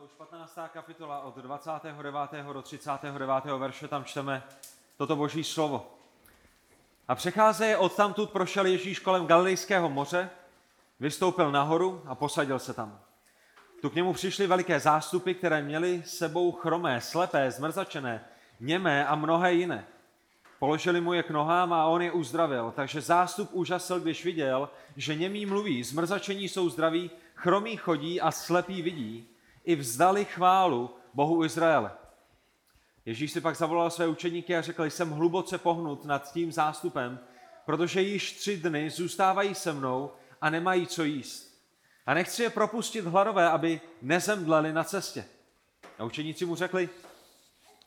Matouš 15. kapitola od 29. do 39. verše, tam čteme toto boží slovo. A přecházeje od tamtud prošel Ježíš kolem Galilejského moře, vystoupil nahoru a posadil se tam. Tu k němu přišly veliké zástupy, které měly sebou chromé, slepé, zmrzačené, němé a mnohé jiné. Položili mu je k nohám a on je uzdravil, takže zástup úžasl, když viděl, že němí mluví, zmrzačení jsou zdraví, chromí chodí a slepí vidí, i vzdali chválu Bohu Izraele. Ježíš si pak zavolal své učeníky a řekl, jsem hluboce pohnut nad tím zástupem, protože již tři dny zůstávají se mnou a nemají co jíst. A nechci je propustit hladové, aby nezemdleli na cestě. A učeníci mu řekli,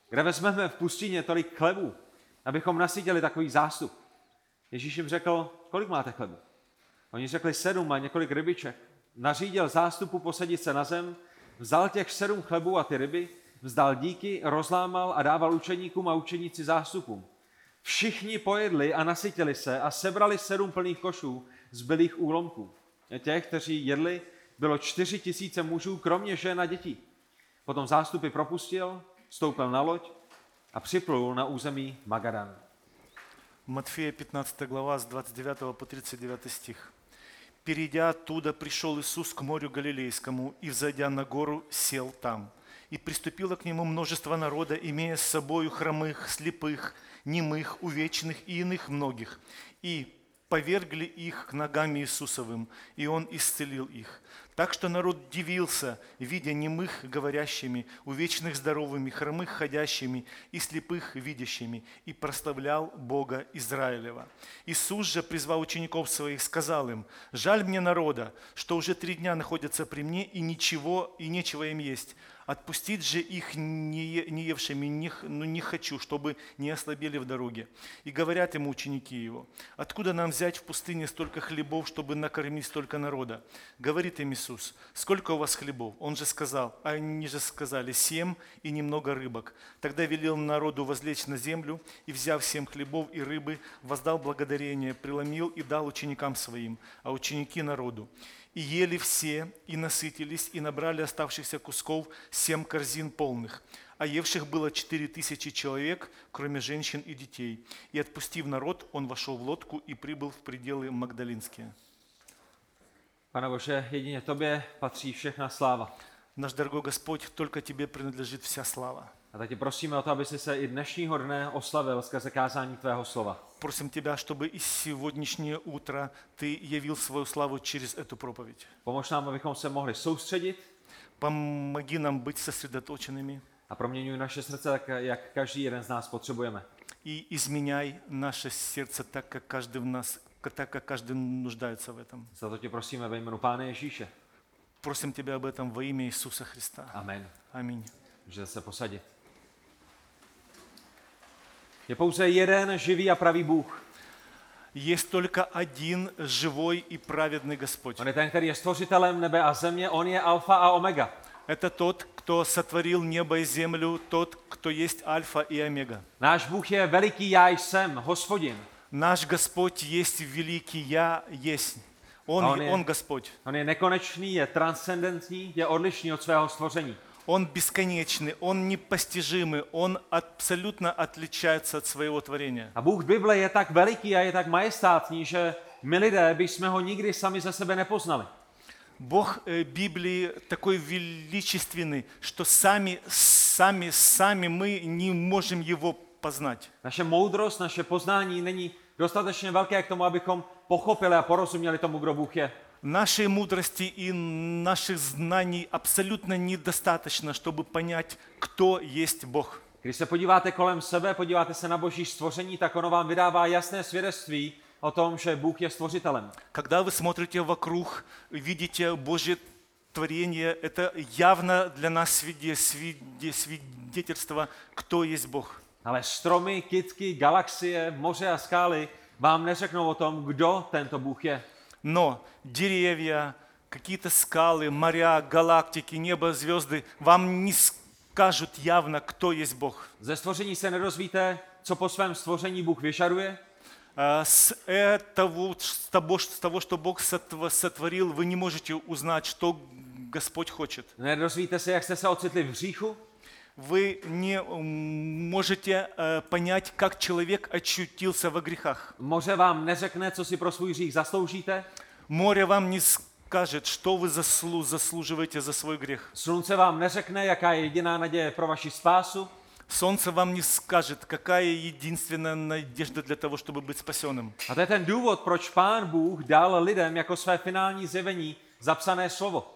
kde vezmeme v pustině tolik chlebů, abychom nasytili takový zástup. Ježíš jim řekl, kolik máte chlebu? Oni řekli sedm a několik rybiček. Nařídil zástupu posadit se na zem, vzal těch sedm chlebů a ty ryby, vzdal díky, rozlámal a dával učeníkům a učeníci zástupům. Všichni pojedli a nasytili se a sebrali sedm plných košů zbylých úlomků. Těch, kteří jedli, bylo čtyři tisíce mužů, kromě žen a dětí. Potom zástupy propustil, stoupil na loď a připlul na území Magadan. Матфея 15 глава с 29 по 39 стих. Перейдя оттуда, пришел Иисус к морю Галилейскому и, взойдя на гору, сел там. И приступило к нему множество народа, имея с собою хромых, слепых, немых, увечных и иных многих. И повергли их к ногам Иисусовым, и Он исцелил их. Так что народ дивился, видя немых говорящими, увечных здоровыми, хромых ходящими и слепых видящими, и прославлял Бога Израилева. Иисус же, призвал учеников своих, сказал им, «Жаль мне народа, что уже три дня находятся при мне, и ничего, и нечего им есть. Отпустить же их не, е- не ну, не хочу, чтобы не ослабели в дороге. И говорят ему ученики его, откуда нам взять в пустыне столько хлебов, чтобы накормить столько народа? Говорит им Иисус, сколько у вас хлебов? Он же сказал, а они же сказали, семь и немного рыбок. Тогда велел народу возлечь на землю, и взяв семь хлебов и рыбы, воздал благодарение, преломил и дал ученикам своим, а ученики народу. И ели все, и насытились, и набрали оставшихся кусков семь корзин полных. А евших было четыре тысячи человек, кроме женщин и детей. И отпустив народ, он вошел в лодку и прибыл в пределы Магдалинские. Pane Bože, jedině tobě patří všechna sláva. Наш дорогой Господь, только Тебе принадлежит вся слава. A tak tě prosíme o to, aby si se i dnešního dne oslavil skrze kázání tvého slova. Просим Тебя, чтобы и сегодняшнее утро Ты явил свою славу через эту проповедь. Pomož nám, abychom se mohli soustředit Помоги нам быть сосредоточенными a proměňuj naše srdce tak, jak každý jeden z nás potřebujeme. и изменяй наше сердце так, как каждый в нас, так, как каждый нуждается в этом. Za to tě prosíme ve jménu Pána Ježíše. Просим Тебя об этом во имя Иисуса Христа. Amen. Аминь. Můžete se posadit. Je pouze jeden živý a pravý Bůh. Есть только один живой и праведный Господь. On je ten, který je stvořitelem nebe a země, on je alfa a omega. Это тот, кто сотворил небо и землю, тот, кто есть Альфа и Омега. Náš Bůh je veliký já jsem, hospodin. Наш Господь есть великий Я есть. Он, А он и- он Господь. On je nekonečný, je transcendentní, je odlišný od svého stvoření. Он бесконечный, Он непостижимый, Он абсолютно отличается от своего творения. A Bůh Bible je tak veliký a je tak majestátní, že my lidé bychom ho nikdy sami ze sebe nepoznali. Бог э, Библии такой величественный, что сами, сами, сами мы не можем Его познать. Naše moudrost, naše poznání není dostatečně velké k tomu, abychom pochopili a porozuměli tomu, kdo Bůh je. Нашей мудрости и наших знаний абсолютно недостаточно, чтобы понять, кто есть Бог. Když se podíváte kolem sebe, podíváte se na boží stvoření, tak ono vám vydává jasné svědectví o tom, že Bůh je stvořitelem. Когда вы смотрите вокруг, видите Божье творение, это явно для нас свиде- свиде- свидетельство, кто есть Бог. Ale stromy, kytky, galaxie, moře a skály vám neřeknou o tom, kdo tento Bůh je. Но деревья, какие-то скалы, моря, галактики, небо, звезды вам не скажут явно, кто есть Бог. Ze stvoření se nedozvíte, co po svém stvoření Bůh vyžaduje, А С этого, с того, с того, что Бог сотв- сотворил, вы не можете узнать, что Господь хочет. Nedozvíte se, jak jste se ocitli v hříchu? Вы не м, можете э, понять, как человек очутился во грехах. Moře vám neřekne, co si pro svůj hřích zasloužíte. Море вам не скажет, что вы заслу- заслуживаете за свой грех. Slunce vám neřekne, jaká je jediná naděje pro vaši spásu. Солнце вам не скажет, какая единственная надежда для того, чтобы быть спасенным. A to je ten důvod, proč pán Bůh dal lidem jako své finální zjevení zapsané slovo.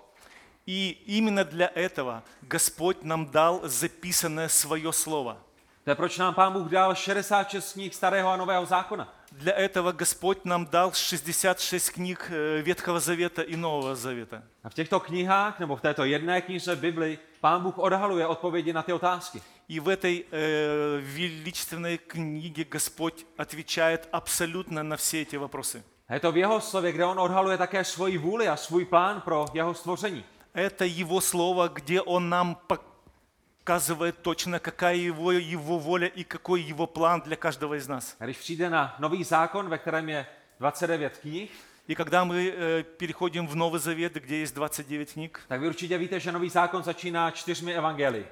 И именно для этого Господь нам дал записанное свое слово. To je proč nám pán Bůh dal 66 knih starého a nového zákona. Для этого Господь нам дал 66 книг э, Ветхого Завета и Нового Завета. A v těchto knihách, nebo v této jedné knize Bibli, pán Bůh odhaluje odpovědi na ty otázky. И в этой э, величественной книге Господь отвечает абсолютно на все эти вопросы. Je to v jeho slově, kde on odhaluje také svoji vůli a svůj plán pro jeho stvoření. Это Его Слово, где Он нам показывает точно, какая Его, его воля и какой Его план для каждого из нас. A když přijde na nový zákon, ve kterém je 29 knih, И когда мы э, переходим в Новый Завет, где есть 29 книг, tak vy určitě víte, že nový zákon začíná čtyřmi evangelii.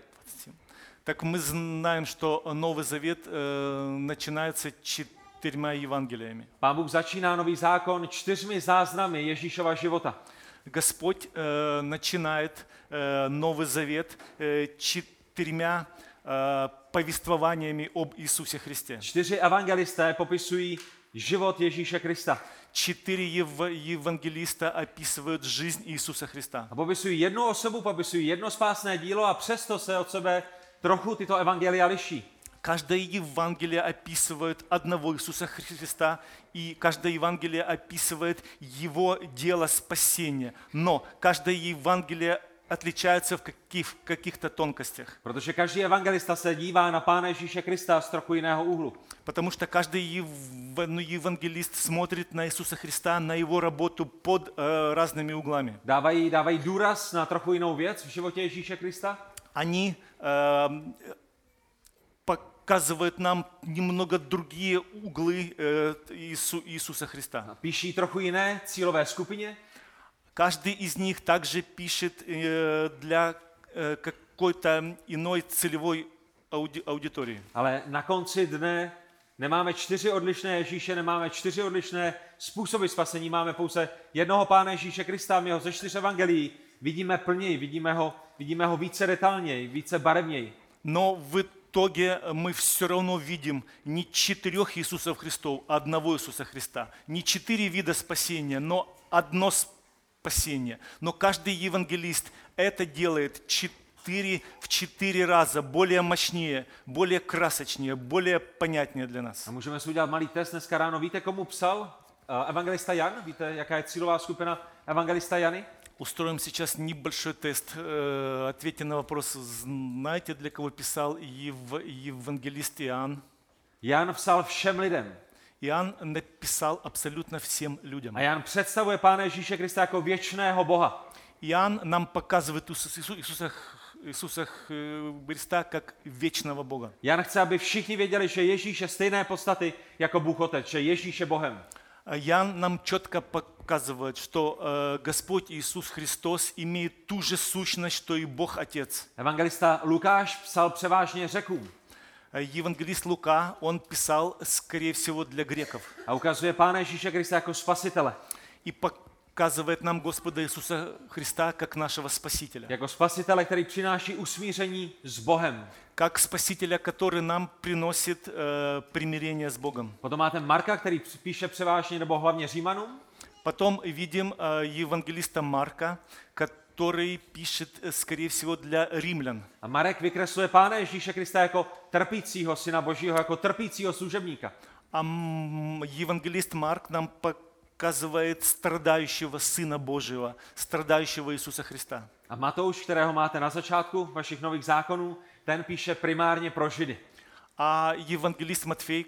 так мы знаем, что Новый Завет э, начинается четырьмя Евангелиями. Pán Bůh začíná nový zákon čtyřmi záznamy Ježíšova života. Господь э, начинает э, Новый Завет э, четырьмя э, повествованиями об Иисусе Христе. Čtyři evangelisté popisují život Ježíše Krista. Четыре ев- евангелиста описывают жизнь Иисуса Христа. A popisují jednu osobu, popisují jedno spásné dílo a přesto se od sebe trochu tyto evangelia liší. Каждое Евангелие описывает одного Иисуса Христа, и каждое Евангелие описывает Его дело спасения. Но каждое Евангелие отличается в, каких, в каких-то тонкостях. Protože každý evangelista se dívá na Pána Ježíše Krista z trochu jiného úhlu. Потому что каждый ну, евангелист смотрит на Иисуса Христа, на Его работу под э, разными углами. Dávají, dávají důraz na trochu jinou věc v životě Ježíše Krista. Они э, показывают нам немного другие углы э, Иису- Иисуса Христа. A píší trochu jiné cílové skupině. Каждый из них также пишет э, для э, какой-то иной целевой ауди- аудитории. Ale na konci dne nemáme čtyři odlišné Ježíše, nemáme čtyři odlišné způsoby spasení, máme pouze jednoho Pána Ježíše Krista, my ho ze čtyř evangelií vidíme plněji, vidíme ho, vidíme ho více detailněji, více barevněji. Но в итоге мы все равно видим не четырех Иисусов Христов, а одного Иисуса Христа. Не четыре вида спасения, но одно спасение. Но каждый евангелист это делает четыре, в четыре раза более мощнее, более красочнее, более понятнее для нас. A můžeme si udělat malý test dneska. Víte, komu psal eh, evangelista Jan? Víte, jaká je cílová skupina evangelista Jany? Устроим сейчас небольшой тест. Э, Ответьте на вопрос, знаете, для кого писал Ев- евангелист Иоанн? Jan psal všem lidem. Иоанн написал абсолютно всем людям. A Jan představuje Pána Ježíše Krista jako věčného Boha. Иоанн нам показывает Иисуса, Иису- Иисуса, Иисуса э, Христа как вечного Бога. Jan chce, aby všichni věděli, že Ježíš je stejné podstaty jako Bůh Otec, že Ježíš je Bohem. А Иоанн нам четко показывает, что э, Господь Иисус Христос имеет ту же сущность, что и Бог Отец. Evangelista Lukáš psal převážně řekům Э, Евангелист Лука, он писал, скорее всего, для греков. a ukazuje Pána Ježíše Krista jako spasitele, И показывает нам Господа Иисуса Христа как нашего Спасителя. jako spasitele, který přináší usmíření s Bohem. Как Спасителя, который нам приносит э, примирение с Богом. Potom máte Marka, který píše převážně nebo hlavně Římanům, Потом видим э, евангелиста Марка, который пишет, э, скорее всего, для римлян. A Marek vykresluje Pána Ježíše Krista jako trpícího syna Božího, jako trpícího služebníka. А м, евангелист Марк нам показывает страдающего Сына Божьего, страдающего Иисуса Христа. A Matouš, kterého máte na začátku vašich nových zákonů, ten píše primárně pro Židy. А евангелист Матфей,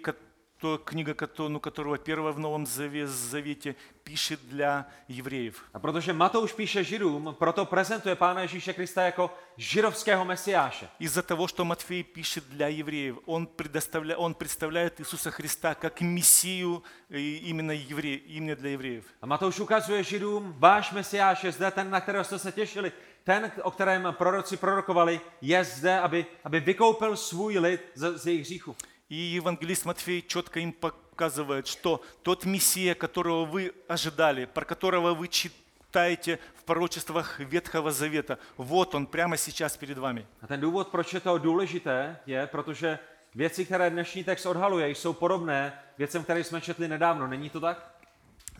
то книга, ну, которого первая в Новом Заве- Завете пишет для евреев. A protože Matouš píše Židům, proto prezentuje Pána Ježíše Krista jako židovského mesiáše. Из-за того, что Матфей пишет для евреев, он, предоставля, он представляет Иисуса Христа как Мессию э, именно, евре, именно для евреев. A Matouš ukazuje Židům, váš mesiáš je zde, ten, na kterého jste se těšili, ten, o kterém proroci prorokovali, je zde, aby, aby vykoupil svůj lid z, z jejich hříchu. И евангелист Матфей четко им показывает, что тот Мессия, которого вы ожидали, про которого вы читаете в пророчествах Ветхого Завета, вот он прямо сейчас перед вами. A ten důvod, proč je to důležité, je, protože věci, které dnešní text odhaluje, jsou podobné věcem, které jsme četli nedávno. Není to tak?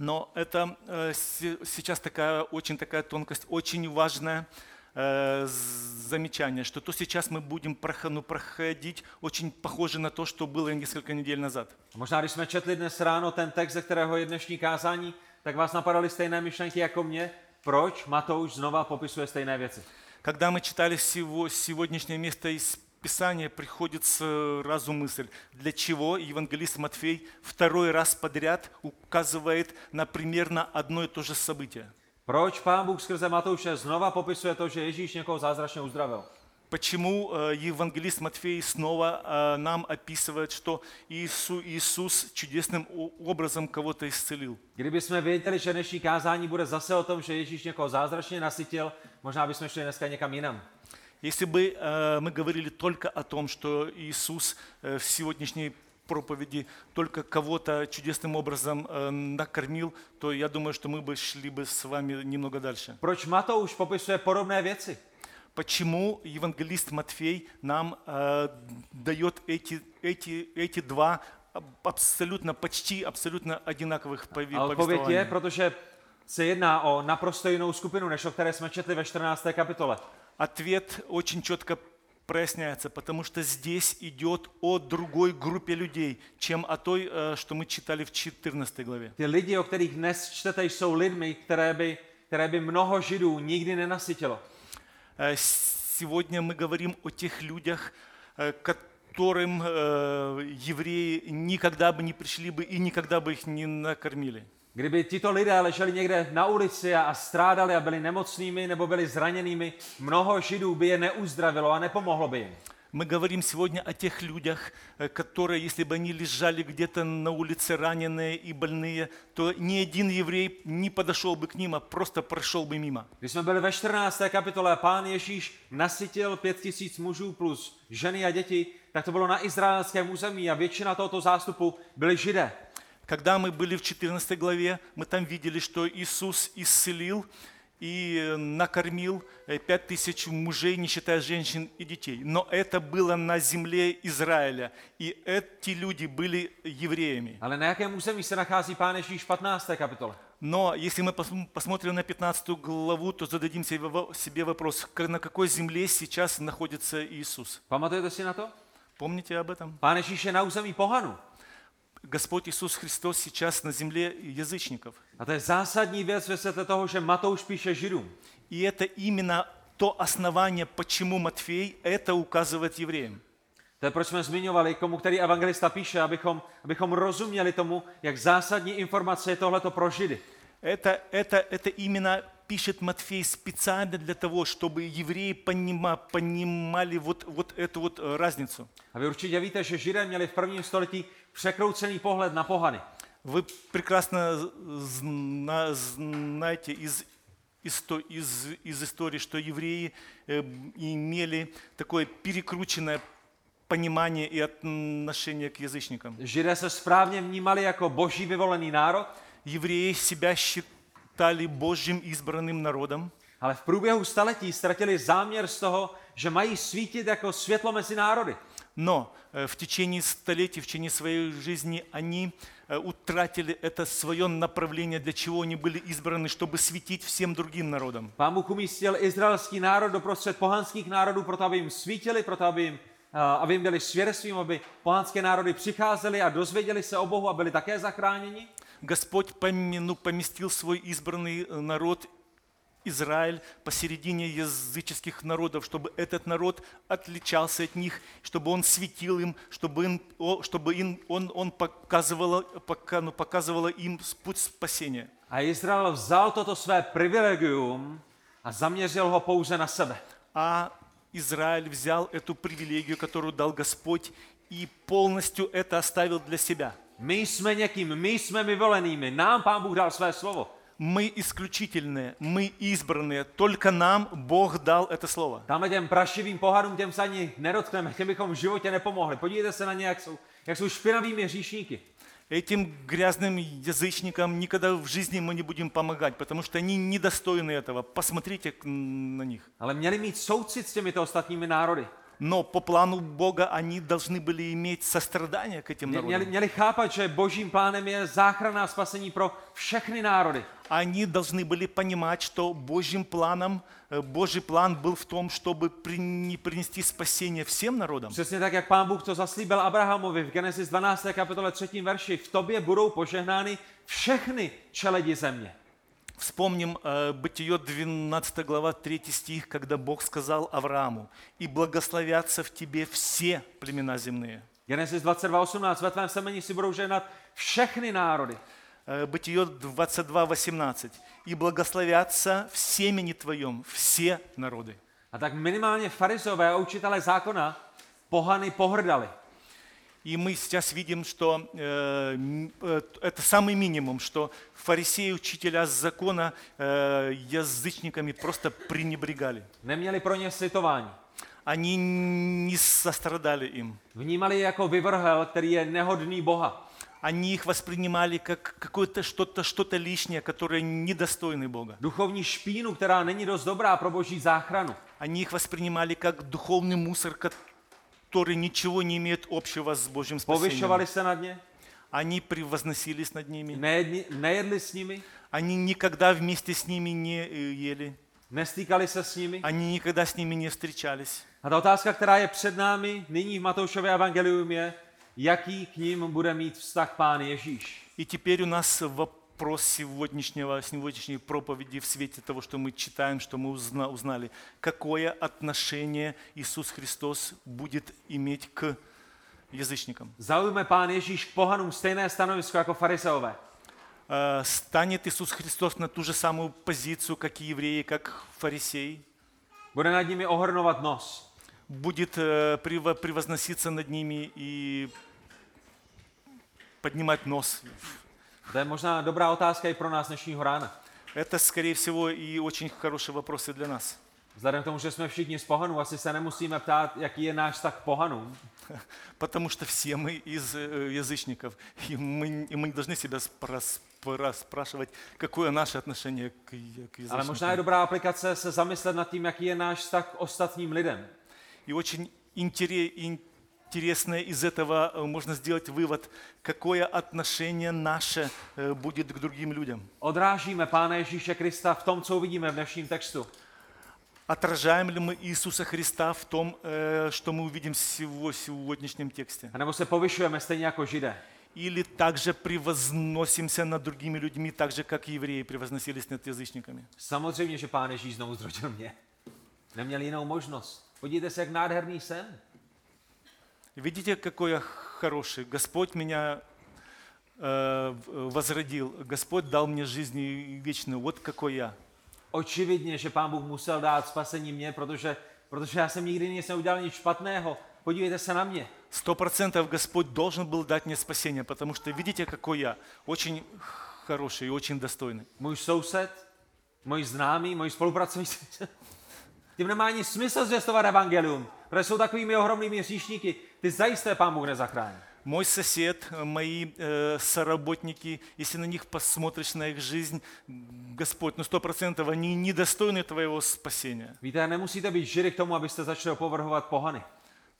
Но это э, се- сейчас такая очень такая тонкость, очень важная замечание, что то сейчас мы будем ну, проходить очень похоже на то, что было несколько недель назад. Možná, když jsme četli dnes ráno ten text, ze kterého je dnešní kázání, tak vás napadaly stejné myšlenky jako mě. Proč Matouš znova popisuje stejné věci? Когда мы читали сего- сегодняшнее место из Писания, приходит сразу мысль, для чего евангелист Матфей второй раз подряд указывает на примерно одно и то же событие. Proč pán Bůh skrze Matouše znova popisuje to, že Ježíš někoho zázračně uzdravil? Почему э, евангелист Матфей снова э, нам описывает, что Иису- Иисус чудесным о- образом кого-то исцелил? Kdyby jsme věděli, že dnešní kázání bude zase o tom, že Ježíš někoho zázračně nasytil, možná bychom šli dneska někam jinam. Если бы э, мы говорили только о том, что Иисус э, в сегодняшней проповеди только кого-то чудесным образом э, накормил, то я думаю, что мы бы шли бы с вами немного дальше. Proč Matouš popisuje podobné věci? Почему евангелист Матфей нам э, дает эти, эти, эти два аб- абсолютно, почти абсолютно одинаковых пове- A odpověď je, повествования? protože se jedná o naprosto jinou skupinu, než o které jsme četli ve 14. kapitole. Ответ очень четко проясняется, потому что здесь идет о другой группе людей, чем о той, э, что мы читали в 14 главе. Ty lidi, o kterých dnes čtete, jsou lidmi, které by, které by mnoho židů nikdy nenasytilo. Э, Сегодня мы говорим о тех людях, э, которым евреи никогда бы не пришли бы и никогда бы их не накормили. Kdyby tito lidé leželi někde na ulici a, a strádali a byli nemocnými nebo byli zraněnými, mnoho židů by je neuzdravilo a nepomohlo by jim. Мы говорим сегодня о тех людях, э, которые, если бы они лежали где-то на улице раненые и больные, то ни один еврей не подошел бы к ним, а просто прошел бы мимо. Když jsme byli ve 14. kapitole, pán Ježíš nasytil pět tisíc mužů plus ženy a děti, tak to bylo na izraelském území a většina tohoto zástupu byli židé. Когда мы были в 14 главе, мы там видели, что Иисус исцелил и накормил э, пять тысяч мужей, не считая женщин и детей. Но это было на земле Израиля, и эти люди были евреями. Ale na jakém území se nachází pán Ježíš v 15. kapitole? Но если мы пос- посмотрим на 15 главу, то зададим себе во- себе вопрос, на какой земле сейчас находится Иисус. Si na to? Помните об этом? Pán Ježíš je na území pohanu. Господь Иисус Христос сейчас на земле язычников. A to je zásadní věc ve světle toho, že Matouš píše židům. И это именно то основание, почему Матфей это указывает евреям. To je proč jsme zmiňovali, komu který evangelista píše, abychom, abychom rozuměli tomu, jak zásadní informace je tohleto pro židy. Это, это, это именно пишет Матфей специально для того, чтобы евреи понима, понимали вот, вот эту вот э, разницу. A vy určitě víte, že židé měli v prvním století překroucený pohled na pohany. Вы прекрасно зна- знаете из, исто- из, из истории, что евреи э, имели такое перекрученное понимание и отношение к язычникам. Židé se správně vnímali jako boží vyvolený národ, Евреи себя считали Божьим избранным народом, ale v průběhu staletí ztratili záměr z toho, že mají svítit jako světlo mezi národy. Но э, в течение столетий, в течение своей жизни они э, утратили это свое направление, для чего они были избраны, чтобы светить всем другим народам. Pán Bůh umístil izraelský národ doprostřed pohanských národů, proto aby jim svítili, proto aby jim, eh, aby jim byli svědectvím, aby pohanské národy přicházely a dozvěděli se o Bohu a byli také zachráněni. Господь помя- ну, поместил свой избранный э, народ Израиль посередине языческих народов, чтобы этот народ отличался от них, чтобы он светил им, чтобы, им, чтобы им, он, он показывал, пока, ну, показывала им путь спасения. A Izrael vzal toto své privilegium a zaměřil ho pouze na sebe. А Израиль взял эту привилегию, которую дал Господь, и полностью это оставил для себя. My jsme někým, my jsme vyvolenými, nám Pán Bůh dal své slovo. Мы исключительные, мы избранные, только нам Бог дал это слово. Tamhle těm prašivým pohádům, těm se ani nedotkneme, těm bychom v životě nepomohli. Podívejte se na ně, jak jsou, jak jsou špinavými hříšníky. Этим грязным язычникам никогда в жизни мы не будем помогать, потому что они недостойны этого. Посмотрите к- на них. Ale měli mít soucit s těmito ostatními národy. Но по плану Бога они должны были иметь сострадание к этим Mě- Měli, народам. měli chápat, že božím plánem je záchrana a spasení pro všechny národy. Они должны были понимать, что Божьим планом, э, Божий план был в том, чтобы прини- принести спасение всем народам. Přesně tak, jak pán Bůh to zaslíbil Abrahamovi v Genesis 12. kapitole 3. verši. V tobě budou požehnány všechny čeledi země. Вспомним э, Бытие 12 глава 3 стих, когда Бог сказал Аврааму, «И благословятся в тебе все племена земные». Genesis 22.18. Ve tvém semeni si budou žehnat všechny národy. Э, Бытие 22.18. «И благословятся в семени твоем все народы». A tak minimálně farizové a učitelé zákona pohany pohrdali. И мы сейчас видим, что э, э, это самый минимум, что фарисеи, учителя закона э, язычниками просто пренебрегали. Neměli pro ně slitování. Они не сострадали им. Vnímali je jako vyvrhel, který je nehodný Boha. Они их воспринимали как какое-то что-то что лишнее, которое недостойны Бога. Duchovní špínu, která není dost dobrá pro boží záchranu. Они их воспринимали как духовный мусор, который ничего не имеет общего с Божьим спасением. Они превозносились над ними. nejedli, nejedli s nimi, Они никогда вместе с ними не э, ели. nestýkali se s nimi. Они никогда с ними не встречались. A ta otázka, která je před námi nyní v Matoušově evangelium je, jaký k ním bude mít vztah Pán Ježíš. И теперь у нас вопрос сегодняшнего, сегодняшней проповеди в свете того, что мы читаем, что мы узна- узнали. Какое отношение Иисус Христос будет иметь к язычникам? Zaujme Pán Ježíš k pohanům stejné stanovisko jako farizeové. Э, Станет Иисус Христос на ту же самую позицию, как и евреи, как фарисеи? Bude nad nimi ohrnovat nos. Будет прево- превозноситься над ними и поднимать нос? To je možná dobrá otázka i pro nás dnešního rána. Это, скорее всего, и очень хороший вопрос и для нас. Vzhledem k tomu, že jsme všichni z pohanů, asi se nemusíme ptát, jaký je náš vztah k pohanům, Потому что все мы из э, язычников, и мы, и мы не должны себя спра- спра- спрашивать, какое наше отношение к, я- к ale možná je язычникам. dobrá aplikace se zamyslet nad tím, jaký je náš vztah k ostatním lidem. И очень интере- интересно из этого э, можно сделать вывод, какое отношение наше э, будет к другим людям. Odrážíme Pána Ježíše Krista v tom, co uvidíme v dnešním textu. Отражаем ли мы Иисуса Христа в том, э, что мы увидим в сего- сегодняшнем тексте? A nebo se povyšujeme stejně jako židé. Или также превозносимся над другими людьми, так же, как и евреи превозносились над язычниками? Samozřejmě, že Pán Ježíš znovu zrodil mě. Neměl jinou možnost. Podívejte se, jak nádherný sen. Видите, какой я хороший. Господь меня э, возродил. Господь дал мне жизнь вечную. Вот какой я. Očividně, že Pán Bůh musel dát spasení mě, protože, protože já jsem nikdy nic neudělal nic špatného. Podívejte se na mě. Сто процентов Господь должен был дать мне спасение, потому что видите, какой я. Очень хороший и очень достойный. Můj soused, můj známý, můj spolupracující. Tím nemá ani smysl zvěstovat evangelium, protože jsou takovými ohromnými hříšníky. Ty zajisté Pán Bůh nezachrání. Мой сосед, э, мои э, соработники, если на них посмотришь, на их жизнь, Господь, ну сто процентов они недостойны твоего спасения. Víte, nemusíte být židy k tomu, abyste začali opovrhovat pohany.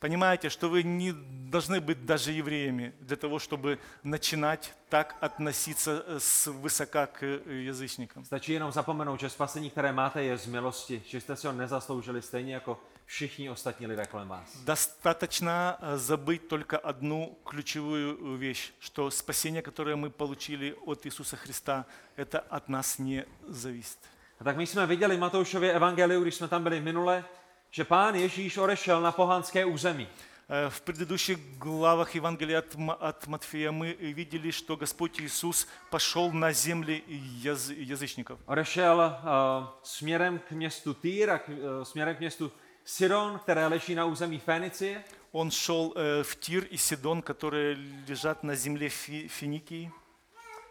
Понимаете, что вы не должны быть даже евреями для того, чтобы начинать так относиться э, свысока к э, язычникам. Stačí jenom zapomenout, že spasení, které máte, je z milosti, že jste si ho nezasloužili stejně jako všichni ostatní lidé kolem vás. Достаточно э, забыть только одну ключевую вещь, что спасение, которое мы получили от Иисуса Христа, это от нас не зависит. A tak my jsme viděli Matoušově evangeliu, když jsme tam byli minule, že pán Ježíš odešel na pohanské území. Э, В предыдущих главах Евангелия от, Ма- от Матфея мы видели, что Господь Иисус пошел на земли яз- язычников. Odešel uh, směrem k městu Týr a k, uh, směrem k městu Sidon, které leží na území Fénicie. Он шел э, в Тир и Сидон, которые лежат на земле Фи- Финикии.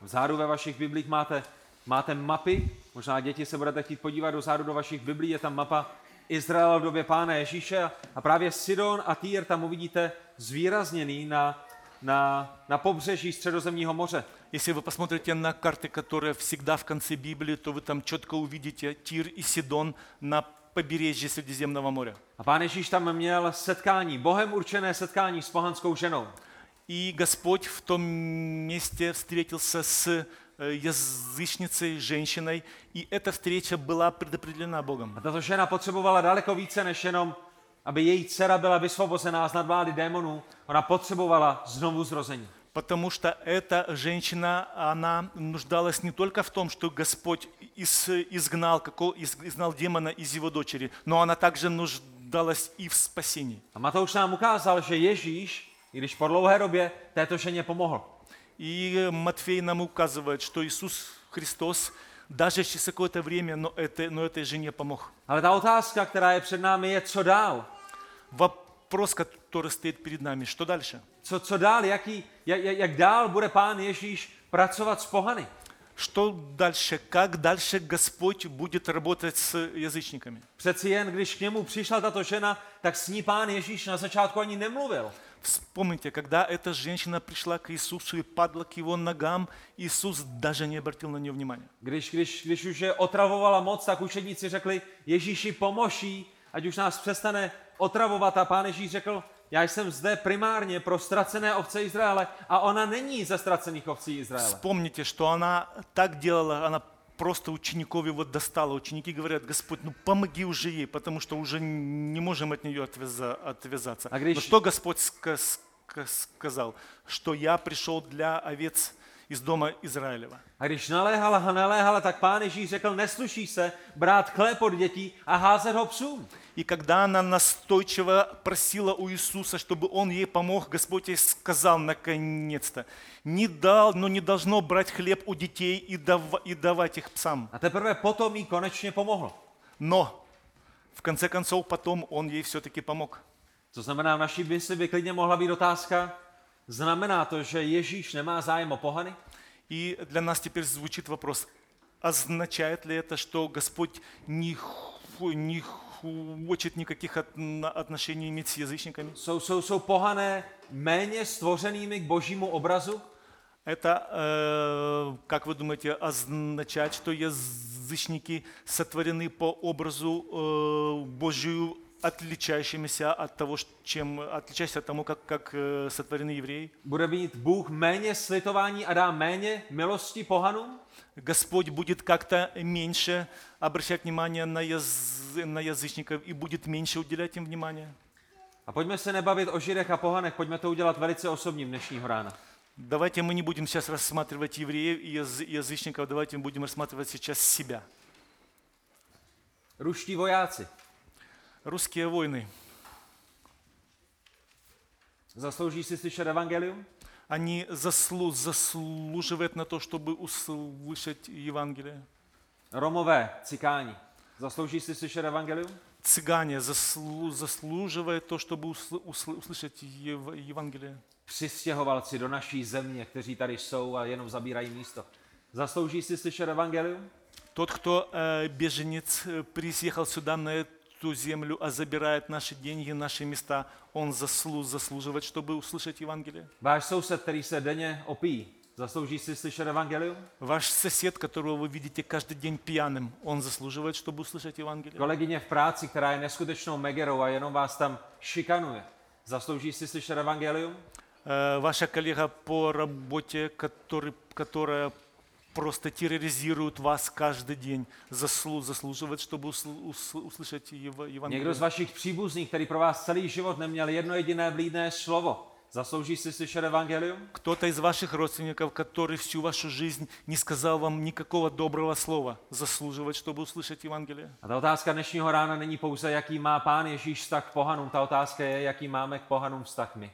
Vzadu ve vašich biblích máte, máte mapy, možná děti se budete chtít podívat dozadu do vašich biblí, je tam mapa Izraela v době pána Ježíše a- a právě Sidon a Týr tam uvidíte zvýrazněný na, na, na pobřeží středozemního moře. Если вы посмотрите на карты, которые всегда в конце Библии, то вы там четко увидите Тир и Сидон на побережье Средиземного моря. A pán Ježíš tam měl setkání, Bohem určené setkání s pohanskou ženou. И Господь в том месте встретился с э, язычницей, женщиной, и эта встреча была предопределена Богом. A tato žena potřebovala daleko více, než jenom, aby její dcera byla vysvobozená z nadvlády démonů. Ona potřebovala znovu zrození. Потому что эта женщина, она нуждалась не только в том, что Господь из- изгнал, како- из- изгнал демона из его дочери, но она также нуждалась и в спасении. A Matouš nám ukázal, že Ježíš, i když po dlouhé době, této ženě pomohl. И Матфей нам указывает, что Иисус Христос даже через какое-то время, но, это, но этой жене помог. Ale ta otázka, která je před námi, je, co dál? Вопрос, который стоит перед нами, что дальше? Co, co dál? Jaký, jak, jak, jak dál bude pán Ježíš pracovat s pohany? Что дальше? Как дальше Господь будет работать с язычниками? Přeci jen, když k němu přišla tato žena, tak s ní pán Ježíš na začátku ani nemluvil. Вспомните, когда эта женщина пришла к Иисусу и падла к его ногам, Иисус даже не обратил на нее внимания. Když, když, když už je otravovala moc, tak učedníci řekli, Ježíši pomoží, ať už nás přestane otravovat. A pán Ježíš řekl, já jsem zde primárně pro ztracené ovce Izraele a ona není ze ztracených ovcí Izraele. Вспомните, что она так делала, она просто учеников его достала. Ученики говорят, Господь, ну помоги уже ей, потому что уже не можем от нее отвяза- отвязаться. А говоришь- Но что Господь ска- ска- сказал? Что я пришел для овец из дома Израилева. A když naléhala a naléhala, tak pán Ježíš řekl, nesluší se brát chléb od dětí a házet ho psům. И когда она настойчиво просила у Иисуса, чтобы Он ей помог, Господь ей сказал наконец-то, не дал, но не должно брать хлеб у детей и, дав- и давать их псам. A teprve potom jí konečně pomohl. Но, в конце концов, потом Он ей все-таки помог. To znamená, v naší mysli by klidně mohla být otázka, znamená to, že Ježíš nemá zájem o pohany? И для нас теперь звучит вопрос, означает ли это, что Господь не, ху- не хочет никаких от- на- отношений иметь с язычниками? Jsou, jsou, jsou pohané méně stvořenými k božímu obrazu? Это, э, как вы думаете, означает, что язычники сотворены по образу э, Божию, отличающимися от того, ш- чем отличаясь от тому, как, как э, сотворены евреи? Bude mít Bůh méně slitování a dá méně milosti pohanům? Господь будет как-то меньше обращать внимание на, яз- на язычников и будет меньше уделять им внимания? A pojďme se nebavit o židech a pohanech, pojďme to udělat velice osobním dnešního rána. Давайте мы не будем сейчас рассматривать евреев и яз- язычников, давайте мы будем рассматривать сейчас себя. Ruští vojáci Русские войны, zaslouží si slyšet evangelium? они заслу- заслуживают на то, чтобы услышать Евангелие. Romové, cikáni, zaslouží si slyšet evangelium? Цыгане заслу- заслуживают то, чтобы усл- усл- услышать Ев- Евангелие. Přistěhovalci do naší země, kteří tady jsou a jenom zabírají místo. Zaslouží si slyšet evangelium? Тот, кто э, беженец, э, приехал сюда на эту землю, а забирает наши деньги, наши места, он заслу- заслуживает, чтобы услышать Евангелие. Váš soused, který se denně opíjí, zaslouží si slyšet evangelium? Ваш сосед, которого вы видите каждый день пьяным, он заслуживает, чтобы услышать Евангелие. Kolegyně v práci, která je neskutečnou megerou a jenom vás tam šikanuje, zaslouží si slyšet evangelium? Э, Ваша коллега по работе, который, которая просто терроризирует вас каждый день, заслу- заслуживает, чтобы усл- ус- услышать Ев- Někdo Евангелие. z vašich příbuzných, který pro vás celý život neměl jedno jediné vlídné slovo, Zaslouží si slyšet evangelium? Кто-то из ваших родственников, который всю вашу жизнь не сказал вам никакого доброго слова, заслуживает, чтобы услышать Евангелие? A ta otázka dnešního rána není pouze, jaký má pán Ježíš vztah k pohanům. Ta otázka je, jaký máme k pohanům vztah my.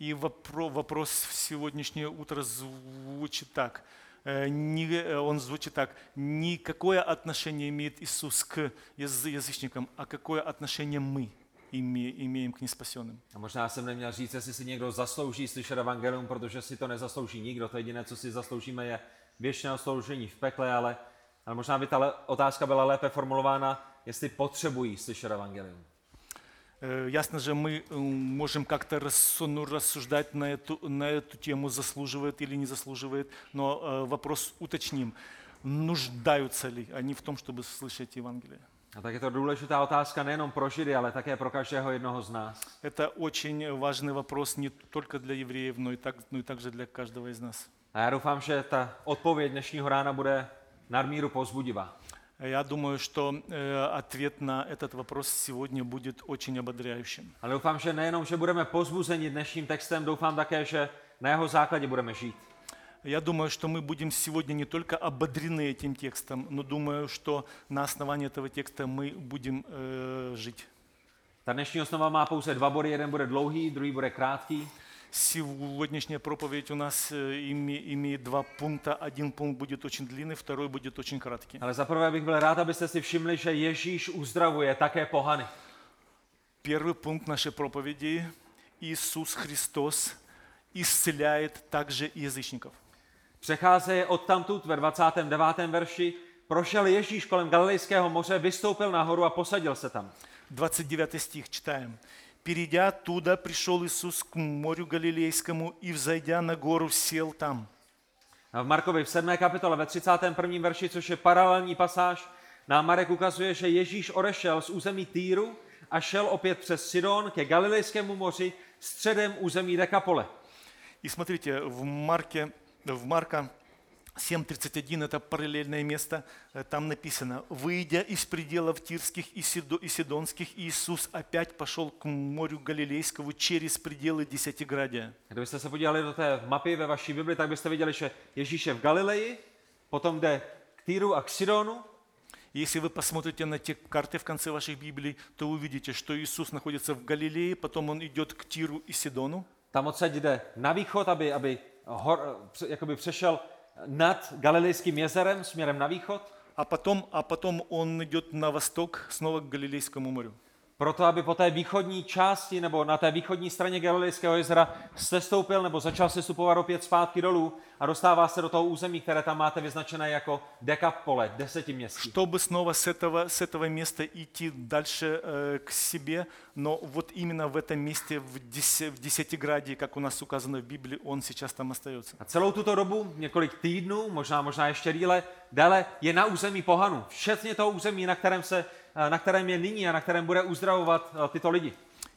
И вопро- вопрос в сегодняшнее утро звучит так. Э, не- э, он звучит так. Не какое отношение имеет Иисус к яз- язычникам, а какое отношение мы име- имеем к неспасенным. A možná jsem neměl říct, jestli si někdo zaslouží slyšet evangelium, protože si to nezaslouží nikdo. To jediné, co si zasloužíme, je věčné sloužení v pekle, ale, ale možná by ta le- otázka byla lépe formulována, jestli potřebují slyšet evangelium. Э, Ясно же, мы э, можем как-то ну, рассуждать на эту, на эту тему, заслуживает или не заслуживает, но э, вопрос уточним. Нуждаются ли они в том, чтобы слышать Евангелие? A tak je to důležitá otázka nejenom pro Židy, ale také pro každého jednoho z nás. Это очень важный вопрос не только для евреев, но и, так, но и также для каждого из нас. A já doufám, že ta odpověď dnešního rána bude nadmíru pozbudivá. Я думаю, что э, ответ на этот вопрос сегодня будет очень ободряющим. Ale doufám, že nejenom, že budeme pozbuzeni dnešním textem, doufám také, že na jeho základě budeme žít. Я думаю, что мы будем сегодня не только ободрены этим текстом, но думаю, что на основании этого текста мы будем э, жить. Ta dnešní osnova má pouze dva body, jeden bude dlouhý, druhý bude krátký. Сегодняшняя проповедь у нас э, име- имеет два пункта. Один пункт будет очень длинный, второй будет очень краткий. Ale zaprvé bych byl rád, abyste si všimli, že Ježíš uzdravuje také pohany. Первый пункт нашей проповеди – Иисус Христос исцеляет также и язычников. Přecházeje odtamtud ve 29. verši, prošel Ježíš kolem Galilejského moře, vystoupil nahoru a posadil se tam. 29 стих читаем. «Перейдя оттуда, пришел Иисус к морю Галилейскому и, взойдя на гору, сел там». A v Markovi v 7. kapitole ve 31. verši, což je paralelní pasáž, nám Marek ukazuje, že Ježíš odešel z území Týru a šel opět přes Sidon ke Galilejskému moři středem území Dekapole. И смотрите, в, Марке, в Марка 7.31, это параллельное место, э, там написано, «Выйдя из пределов Тирских и Сидо- и Сидонских, Иисус опять пошел к морю Галилейскому через пределы Десятиградия». Kdybyste se podívali do té mapy ve vaší Bibli, tak byste viděli, že Ježíš je v Galileji, potom jde k Týru a k Sidonu, Если вы посмотрите на те карты в конце ваших Библий, то увидите, что Иисус находится в Галилее, потом Он идет к Тиру и Сидону, odsaď jde na východ, aby, aby hor, jakoby přešel nad Galilejským jezerem směrem na východ, а потом, а потом Он идет на восток, снова к Галилейскому морю. proto aby po té východní části nebo na té východní straně Galilejského jezera sestoupil nebo začal sestupovat opět zpátky dolů a dostává se do toho území, které tam máte vyznačené jako dekapole, desetiměstí. чтобы снова с этого, с этого места идти дальше э, к себе, но вот именно в этом месте, в, деся- в Десятиградии, как у нас указано в Библии, он сейчас там остается. A celou tuto dobu, několik týdnů, možná, možná ještě díle, déle, je na území pohanu. Včetně toho území, na kterém, se, eh, na kterém je nyní a na kterém bude uzdravovat eh, tyto lidi.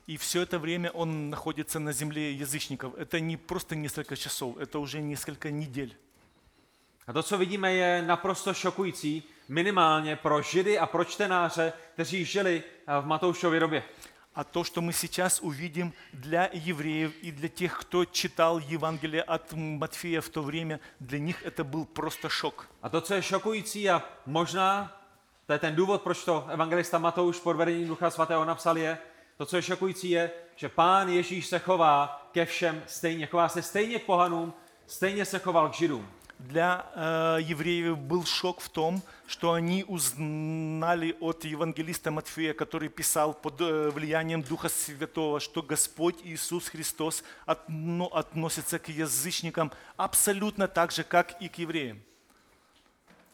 И все это время он находится на земле язычников. Это не просто несколько часов, это уже несколько недель. A to, co vidíme, je naprosto šokující, minimálně pro židy a pro čtenáře, kteří žili eh, v Matoušově době. А то, что мы сейчас увидим для евреев и для тех, кто читал Евангелие от Матфея в то время, для них это был просто шок. A to, co je šokující a možná, to je ten důvod, proč to evangelista Matouš pod vedením Ducha Svatého napsal je, to, co je šokující je, že pán Ježíš se chová ke všem stejně. Chová se stejně k pohanům, stejně se choval k židům. Для э, евреев был шок в том, что они узнали от евангелиста Матфея, который писал под э, влиянием Духа Святого, что Господь Иисус Христос отно- относится к язычникам абсолютно так же, как и к евреям.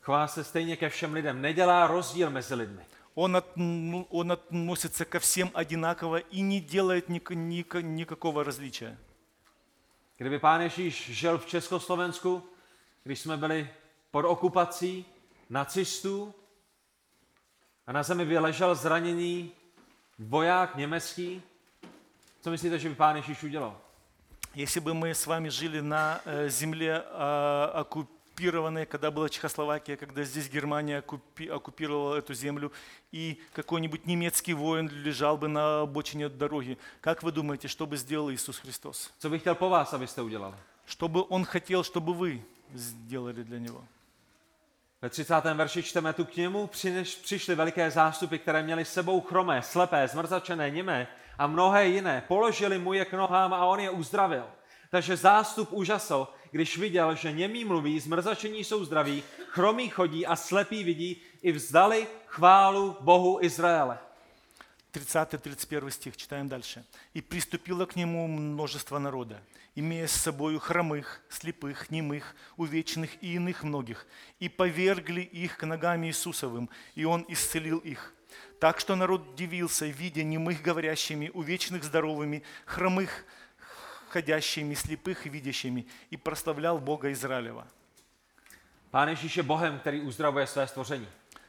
Chová se stejně ke všem lidem, nedělá rozdíl mezi lidmi. Он, отну- он относится ко всем одинаково и не делает ник- ник- никакого различия. Kdyby pán Ježíš žil v Československu, když jsme byli pod okupací nacistů a na zemi by ležel zraněný voják německý, co myslíte, že by pán Ježíš udělal? Если бы мы с вами жили на э, земле, а, оккупированной оккупированные, когда была Чехословакия, когда здесь Германия оккупи- оккупировала эту землю, и какой-нибудь немецкий воин лежал бы на обочине дороги. Как вы думаете, что бы сделал Иисус Христос? Co bych chtěl po vás, abyste udělali? Что бы Он хотел, чтобы вы сделали для Него? Ve 30. verši čteme, tu k němu přineš, přišly veliké zástupy, které měly s sebou chromé, slepé, zmrzačené, němé a mnohé jiné. Položili mu je k nohám a on je uzdravil. Takže zástup úžasl, když viděl, že němí mluví, zmrzačení jsou zdraví, chromí chodí a slepí vidí, i vzdali chválu Bohu Izraele. 30-31 стих, читаем дальше. «И приступило к нему множество народа, имея с собою хромых, слепых, немых, увечных и иных многих, и повергли их к ногам Иисусовым, и он исцелил их. Так что народ дивился, видя немых говорящими, увечных здоровыми, хромых ходящими, слепых видящими, и прославлял Бога Израилева». Pán Ježíš je Bohem, který uzdravuje své stvoření.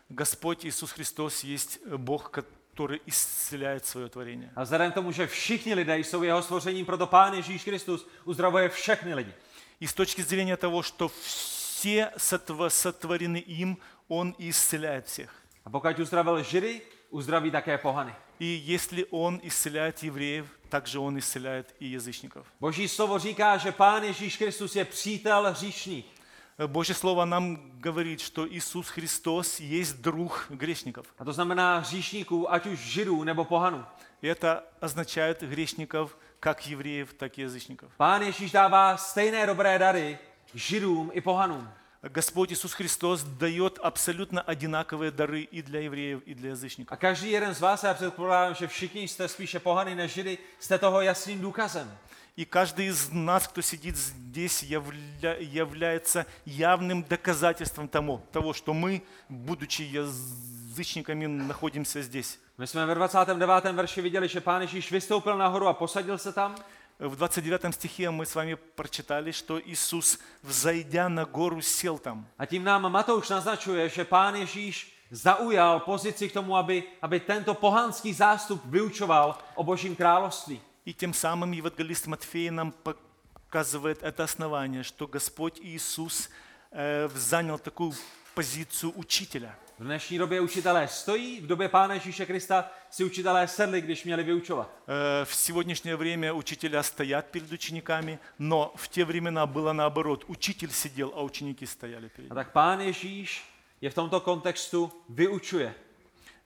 Господь Иисус Христос есть Бог, который исцеляет свое творение. A vzhledem k tomu, že všichni lidé jsou jeho stvořením, proto Pán Ježíš Kristus uzdravuje všechny lidi. И с точки зрения того, что все сотво- сотворены им, Он и исцеляет всех. A pokud uzdravil Židy, uzdraví také pohany. И если Он исцеляет евреев, также Он исцеляет и язычников. Boží slovo říká, že Pán Ježíš Kristus je přítel hříšných. Э, Божье Слово нам говорит, что Иисус Христос есть друг грешников. A to znamená hříšníků, ať už Židů nebo pohanů. И это означает грешников как евреев, так и язычников. Pán Ježíš dává stejné dobré dary Židům i pohanům. Господь Иисус Христос дает абсолютно одинаковые дары и для евреев, и для язычников. A každý jeden z vás, a já předpokládám, že všichni jste spíše pohany než Židy, jste toho jasným důkazem. И каждый из нас, кто сидит здесь, явля- является явным доказательством тому, того, что мы, будучи язычниками, находимся здесь. My jsme ve 29. verši viděli, že Pán Ježíš vystoupil nahoru a posadil se tam. В 29 стихе мы с вами прочитали, что Иисус, взойдя на гору, сел там. A tím nám Matouš naznačuje, že Pán Ježíš zaujal pozici k tomu, aby, aby tento pohanský zástup vyučoval o Božím království. И тем самым евангелист Матфей нам показывает это основание, что Господь Иисус э, занял такую позицию учителя. V dnešní době učitelé stojí, v době Pána Ježíše Krista si učitelé sedli, když měli vyučovat. Э, В сегодняшнее время учителя стоят перед учениками, но в те времена было наоборот. Учитель сидел, а ученики стояли перед A ним. tak Pán Ježíš je v tomto kontextu vyučuje.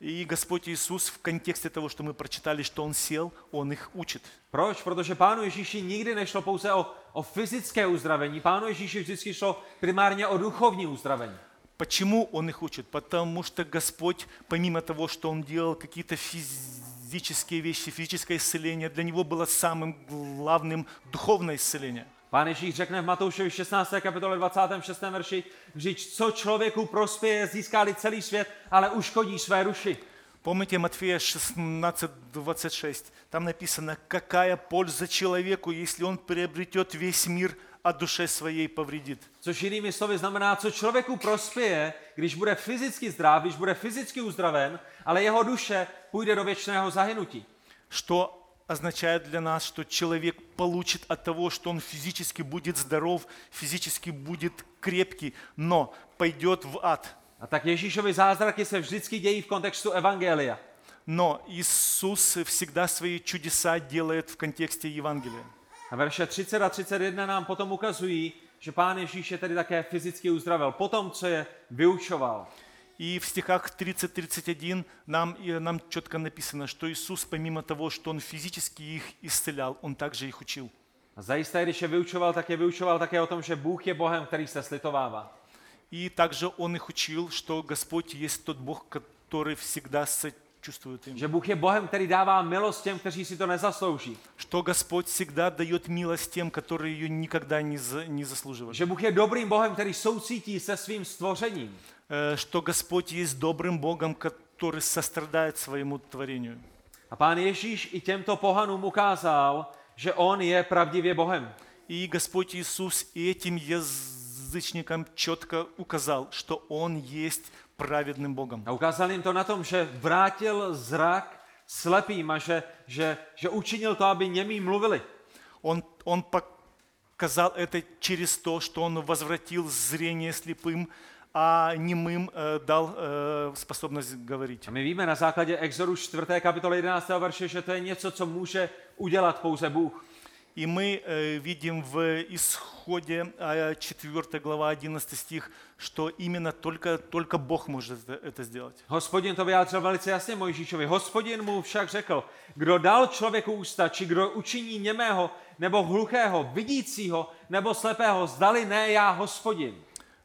И Господь Иисус в контексте того, что мы прочитали, что Он сел, Он их учит. Proč? Protože Pánu Ježíši nikdy nešlo pouze o, o fyzické uzdravení. Pánu Ježíši vždycky šlo primárně o duchovní uzdravení. Почему Он их учит? Потому что Господь, помимо того, что Он делал какие-то физические вещи, физическое исцеление, для Него было самым главным духовное исцеление. Pán Ježíš řekne v Matoušovi 16. kapitole 26. verši, říč, co člověku prospěje, získá celý svět, ale uškodí své duši. Помните Матфея 16:26? Там написано, какая польза человеку, если он приобретет весь мир, а душе своей повредит. Což jinými slovy znamená, co člověku prospěje, když bude fyzicky zdrav, když bude fyzicky uzdraven, ale jeho duše půjde do věčného zahynutí. Что означает для нас, что человек получит от того, что он физически будет здоров, физически будет крепкий, но пойдет в ад. A tak Ježíšovi zázraky se vždycky dějí v kontextu Evangelia. Но Иисус всегда свои чудеса делает в контексте Евангелия. A verše 30 a 31 nám potom ukazují, že Pán Ježíš je tedy také fyzicky uzdravil, potom, co je vyučoval. И в стихах 30-31 нам, и нам четко написано, что Иисус, помимо того, что Он физически их исцелял, Он также их учил. A zajisté, když je vyučoval, tak je vyučoval také o tom, že Bůh je Bohem, který se slitovává. И также Он их учил, что Господь есть тот Бог, который всегда сочувствует им. Že Bůh je Bohem, který dává milost těm, kteří si to nezaslouží. Что Господь всегда дает милость тем, которые ее никогда не, за- не заслуживали. Že Bůh je dobrým Bohem, který soucítí se svým stvořením. Э, Что Господь есть добрым Богом, который сострадает своему творению. A pán Ježíš i těmto pohanům ukázal, že on je pravdivě Bohem. И Господь Иисус и этим язычникам четко указал, что Он есть праведным Богом. A ukázal jim to na tom, že vrátil zrak slepým a že, že, že učinil to, aby němí mluvili. Он, он показал это через то, что Он возвратил зрение слепым, а немым э, дал э, способность говорить. A my víme na základě Exodu 4. kapitoly 11. verše, že to je něco, co může udělat pouze Bůh. И мы э, видим в исходе э, 4 глава 11 стих, что именно только, только Бог может это, это сделать. Hospodin to vyjádřil velice jasně Mojžíšovi. Hospodin mu však řekl, kdo dal člověku ústa, či kdo učiní němého, nebo hluchého, vidícího, nebo slepého, zdali ne já, hospodin.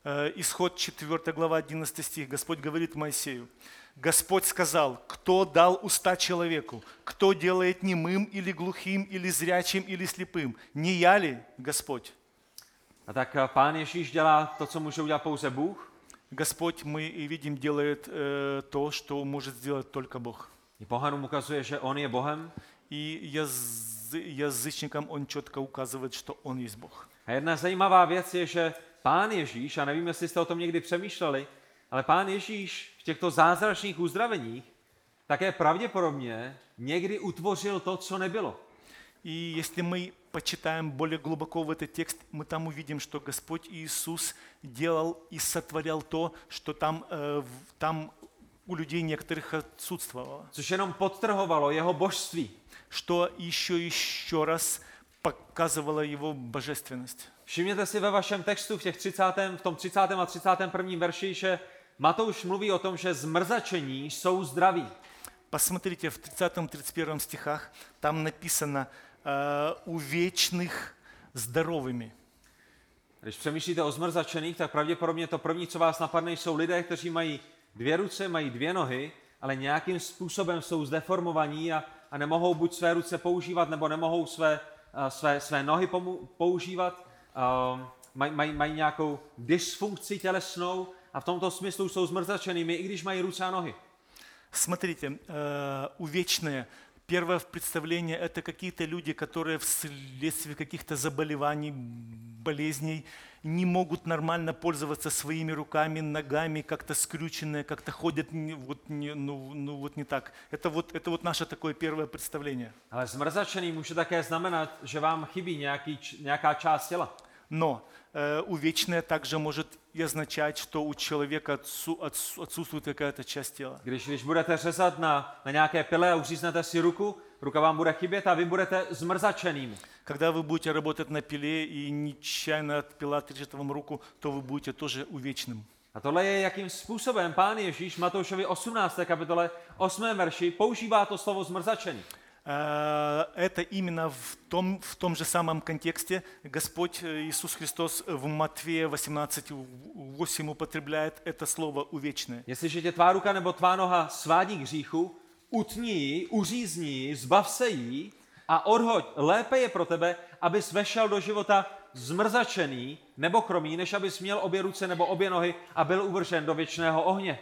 Э, Исход 4 глава 11 стих. Господь говорит Моисею, Господь сказал, кто дал уста человеку, кто делает немым или глухим, или зрячим, или слепым? Не я ли, Господь? A tak eh, pán Ježíš dělá to, co může udělat pouze Bůh. Господь, мы и видим, делает э, то, что может сделать только Бог. I pohanům ukazuje, že on je Bohem. И яз- язычникам он четко указывает, что он есть Бог. A jedna zajímavá věc je, že pán Ježíš, a nevím, jestli jste o tom někdy přemýšleli, ale pán Ježíš v těchto zázračných uzdraveních také pravděpodobně někdy utvořil to, co nebylo. И если мы почитаем более глубоко в этот текст, мы там увидим, что Господь Иисус делал и сотворял то, что там, э, в- там у людей некоторых отсутствовало. Což jenom podtrhovalo jeho božství. Что еще еще раз показывало его божественность. Všimněte si ve vašem textu v, těch 30, v tom 30. a 31. verši, že Matouš mluví o tom, že zmrzačení jsou zdraví. Посмотрите, в 30-31 стихах там написано э, «у вечных здоровыми». Když přemýšlíte o zmrzačených, tak pravděpodobně to první, co vás napadne, jsou lidé, kteří mají dvě ruce, mají dvě nohy, ale nějakým způsobem jsou zdeformovaní a, a nemohou buď své ruce používat, nebo nemohou své, a, své, své nohy pomu, používat. Um, mají, mají, mají nějakou dysfunkci tělesnou a v tomto smyslu jsou zmrzačenými, i když mají ruce a nohy. Смотрите, э, увечные. Первое представление – это какие-то люди, которые вследствие каких-то заболеваний, болезней не могут нормально пользоваться своими руками, ногами, как-то скрюченные, как-то ходят вот, не, ну, ну, вот не так. Это вот, это вот наше такое первое представление. Ale zmrzačený může také znamenat, že vám chybí nějaký, nějaká část těla. Но э, увечное также может и означать, что у человека отсу- отсу- отсутствует какая-то часть тела. Když, když budete řezat na, na nějaké pile a uříznete si ruku, ruka vám bude chybět a vy budete zmrzačenými. Когда вы будете работать на пиле и нечаянно от пила отрежет вам руку, то вы будете тоже увечным. A tohle je, jakým způsobem pán Ježíš Matoušovi 18. kapitole 8. verši používá to slovo zmrzačený. Э, Это именно в том, в том же самом контексте Господь э, Иисус Христос в Матфея 18.8 употребляет это слово «увечное». Jestliže tě tvá ruka nebo tvá noha svádí k hříchu, utni ji, uřízni ji, zbav se jí a odhoď. Lépe je pro tebe, abys vešel do života zmrzačený nebo chromý, než abys měl obě ruce nebo obě nohy a byl uvržen do věčného ohně.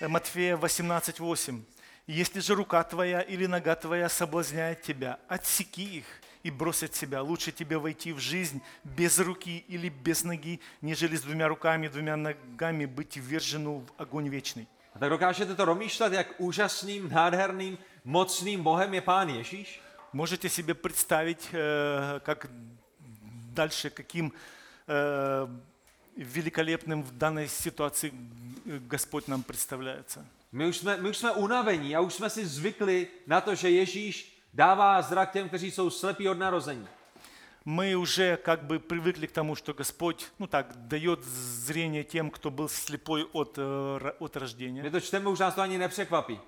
Э, Матфея 18.8. «Если же рука твоя или нога твоя соблазняет тебя, отсеки их и брось от себя. Лучше тебе войти в жизнь без руки или без ноги, нежели с двумя руками двумя ногами быть ввержену в огонь вечный». A tak dokážete to domýšlet, jak úžasným, nádherným, mocným Bohem je Pán Ježíš? Можете себе представить, э, как дальше, каким э, великолепным в данной ситуации Господь нам представляется. My už, jsme, my už jsme unavení a už jsme si zvykli na to, že Ježíš dává zrak těm, kteří jsou slepí od narození. Мы уже как бы привыкли к тому, что Господь, ну так, дает зрение тем, кто был слепой от, э, ро- от My рождения. to čteme, už nás to ani nepřekvapí.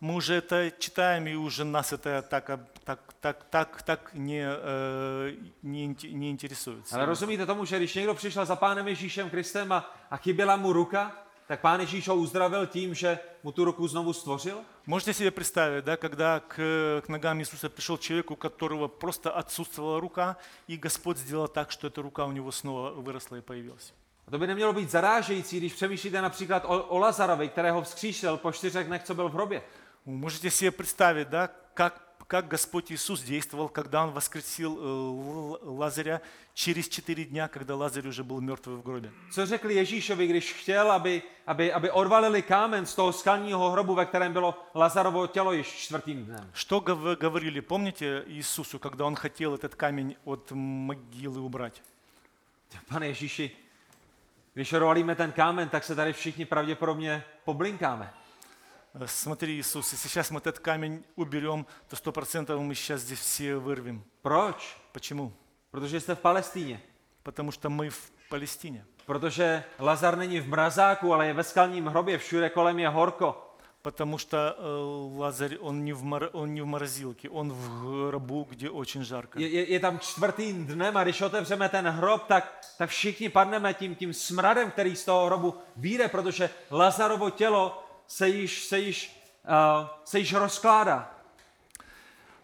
Мы уже это читаем, и уже нас это так, об- так, так, tak, tak не, э, не, инте- не интересует. Ale rozumíte tomu, že když někdo přišel za pánem Ježíšem Kristem a, a chyběla mu ruka, tak pán Ježíš ho uzdravil tím, že mu tu ruku znovu stvořil? Можете себе представить, да, когда к, к ногам Иисуса пришел человек, у которого просто отсутствовала рука, и Господь сделал так, что эта рука у него снова выросла и появилась. A to by nemělo být zarážející, když přemýšlíte například o, o Lazarovi, kterého vzkříšil po čtyřech dnech, co byl v hrobě. Вы Можете себе представить, да, как, как Господь Иисус действовал, когда Он воскресил э, Л- Лазаря через четыре дня, когда Лазарь уже был mертвый в гробе. Co řekl Ježíšovi, když chtěl, aby, aby, aby odvalili kámen z toho skalního hrobu, ve kterém bylo Lazarovo tělo již čtvrtým dnem? Что гов- говорили, помните Иисусу, когда Он хотел этот камень от могилы убрать? Pane Ježíši, když odvalíme ten kámen, tak se tady všichni pravděpodobně poblinkáme. Э, Смотри, Иисус, если сейчас мы этот камень уберем, то сто процентов мы сейчас здесь все вырвем. Proč? Почему? Protože jste v Palestíně. Потому что мы в Палестине. Protože Lazar není v mrazáku, ale je ve skalním hrobě, všude kolem je horko. Потому что э, Лазарь, он не, в мор- он не в морозилке, он в гробу, где очень жарко. Je, je, je tam čtvrtým dnem a když otevřeme ten hrob, tak, tak všichni padneme tím, tím smradem, který z toho hrobu vyjde, protože Lazarovo tělo se již, se již, uh, se již rozkládá.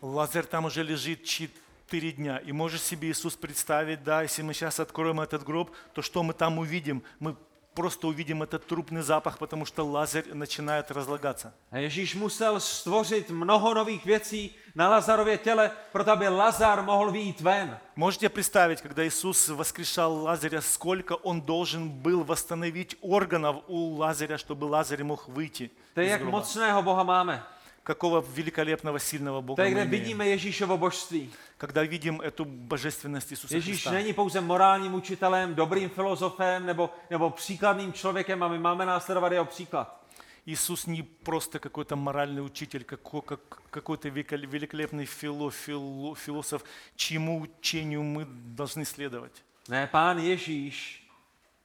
Лазарь там уже лежит четыре дня. И можешь себе Иисус представить, да, если мы сейчас откроем этот гроб, то что мы там увидим? Мы просто увидим этот трупный запах, потому что Лазарь начинает разлагаться. A Ježíš musel stvořit mnoho nových věcí na Lazarově těle, proto aby Lazar mohl vyjít ven. Можете представить, когда Иисус воскрешал Лазаря, сколько он должен был восстановить органов у Лазаря, чтобы Лазарь мог выйти To je, jak mocného Boha máme. Какого великолепного, сильного To Бога je, мы kde имеем. vidíme Ježíšovo božství. Когда видим эту божественность Иисуса Ježíš Христа. není pouze morálním učitelem, dobrým filozofem nebo, nebo příkladným člověkem a my máme následovat jeho příklad. Иисус не просто какой-то моральный учитель, како- как- какой-то векол- великолепный фило- фило- философ, чьему учению мы должны следовать. Ne, pán Ježíš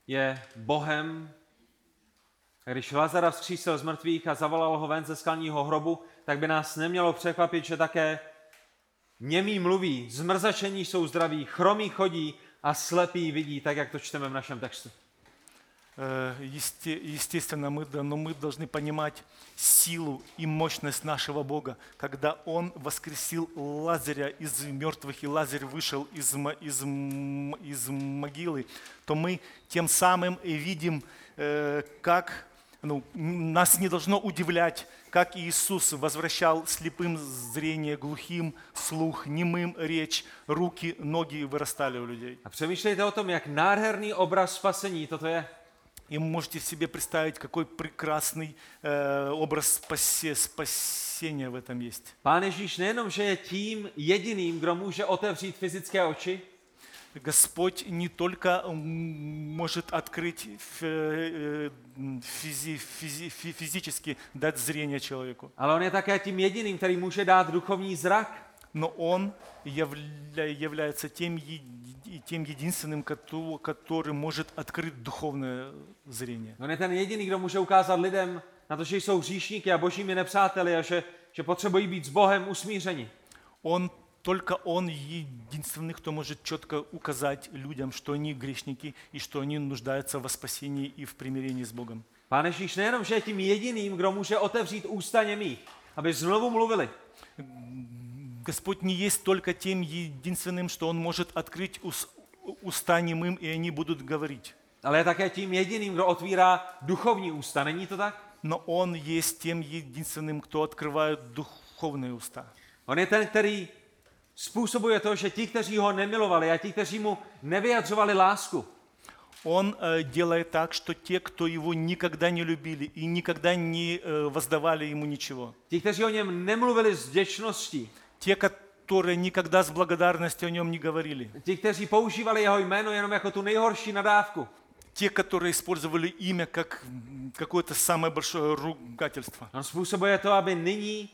je Bohem. A Když Lazara vzkřísil z mrtvých a zavolal ho ven ze skalního hrobu, tak by nás nemělo překvapit, že také němí mluví, zmrzačení jsou zdraví, chromí chodí a slepí vidí, tak jak to čteme v našem textu. Э, есте- Естественно, мы, но мы должны понимать силу и мощность нашего Бога. Когда Он воскресил Лазаря из мертвых, и Лазарь вышел из, из, из могилы, то мы тем самым видим, э, как ну, нас не должно удивлять, как Иисус возвращал слепым зрение, глухим слух, немым речь, руки, ноги вырастали у людей. A přemýšlejte o tom, jak nádherný obraz spasení toto je. И можете себе представить, какой прекрасный э, образ спасе- спасения в этом есть. Pán Ježíš nejenom, že je tím jediným, kdo může otevřít fyzické oči, Господь не только м, может открыть фи- э, м, физи- физи- фи- физически, дать зрение человеку, ale on je také tím jediným, který může dát duchovní zrak. но Он явля- является тем, е- и тем единственным, кото- который может открыть духовное зрение. On je ten jediný, kdo může ukázat lidem na to, že jsou hříšníky a božími nepřáteli a že, že potřebují být s Bohem usmířeni. Он только Он единственный, кто может четко указать людям, что они грешники и что они нуждаются во спасении и в примирении с Богом. Pán Ježíš nejenom, že je tím jediným, kdo může otevřít ústa němých, aby znovu mluvili, Господь не есть только тем единственным, что Он может открыть ус- уста немым, и они будут говорить. ale je také tím jediným, kdo otvírá duchovní ústa. Není to tak? Но Он есть тем единственным, кто открывает духовные уста. On je ten, který způsobuje to, že ti, kteří ho nemilovali a ti, kteří mu nevyjadřovali lásku, Он э, делает так, что те, кто Его никогда не любили и никогда не э, воздавали Ему ничего, ti, kteří o něm nemluvili s vděčností, те, которые никогда с благодарностью о Нем не говорили, ti, kteří používali jeho jméno jenom jako tu nejhorší nadávku, те, которые использовали имя как какое-то самое большое ругательство. on způsobuje to, aby nyní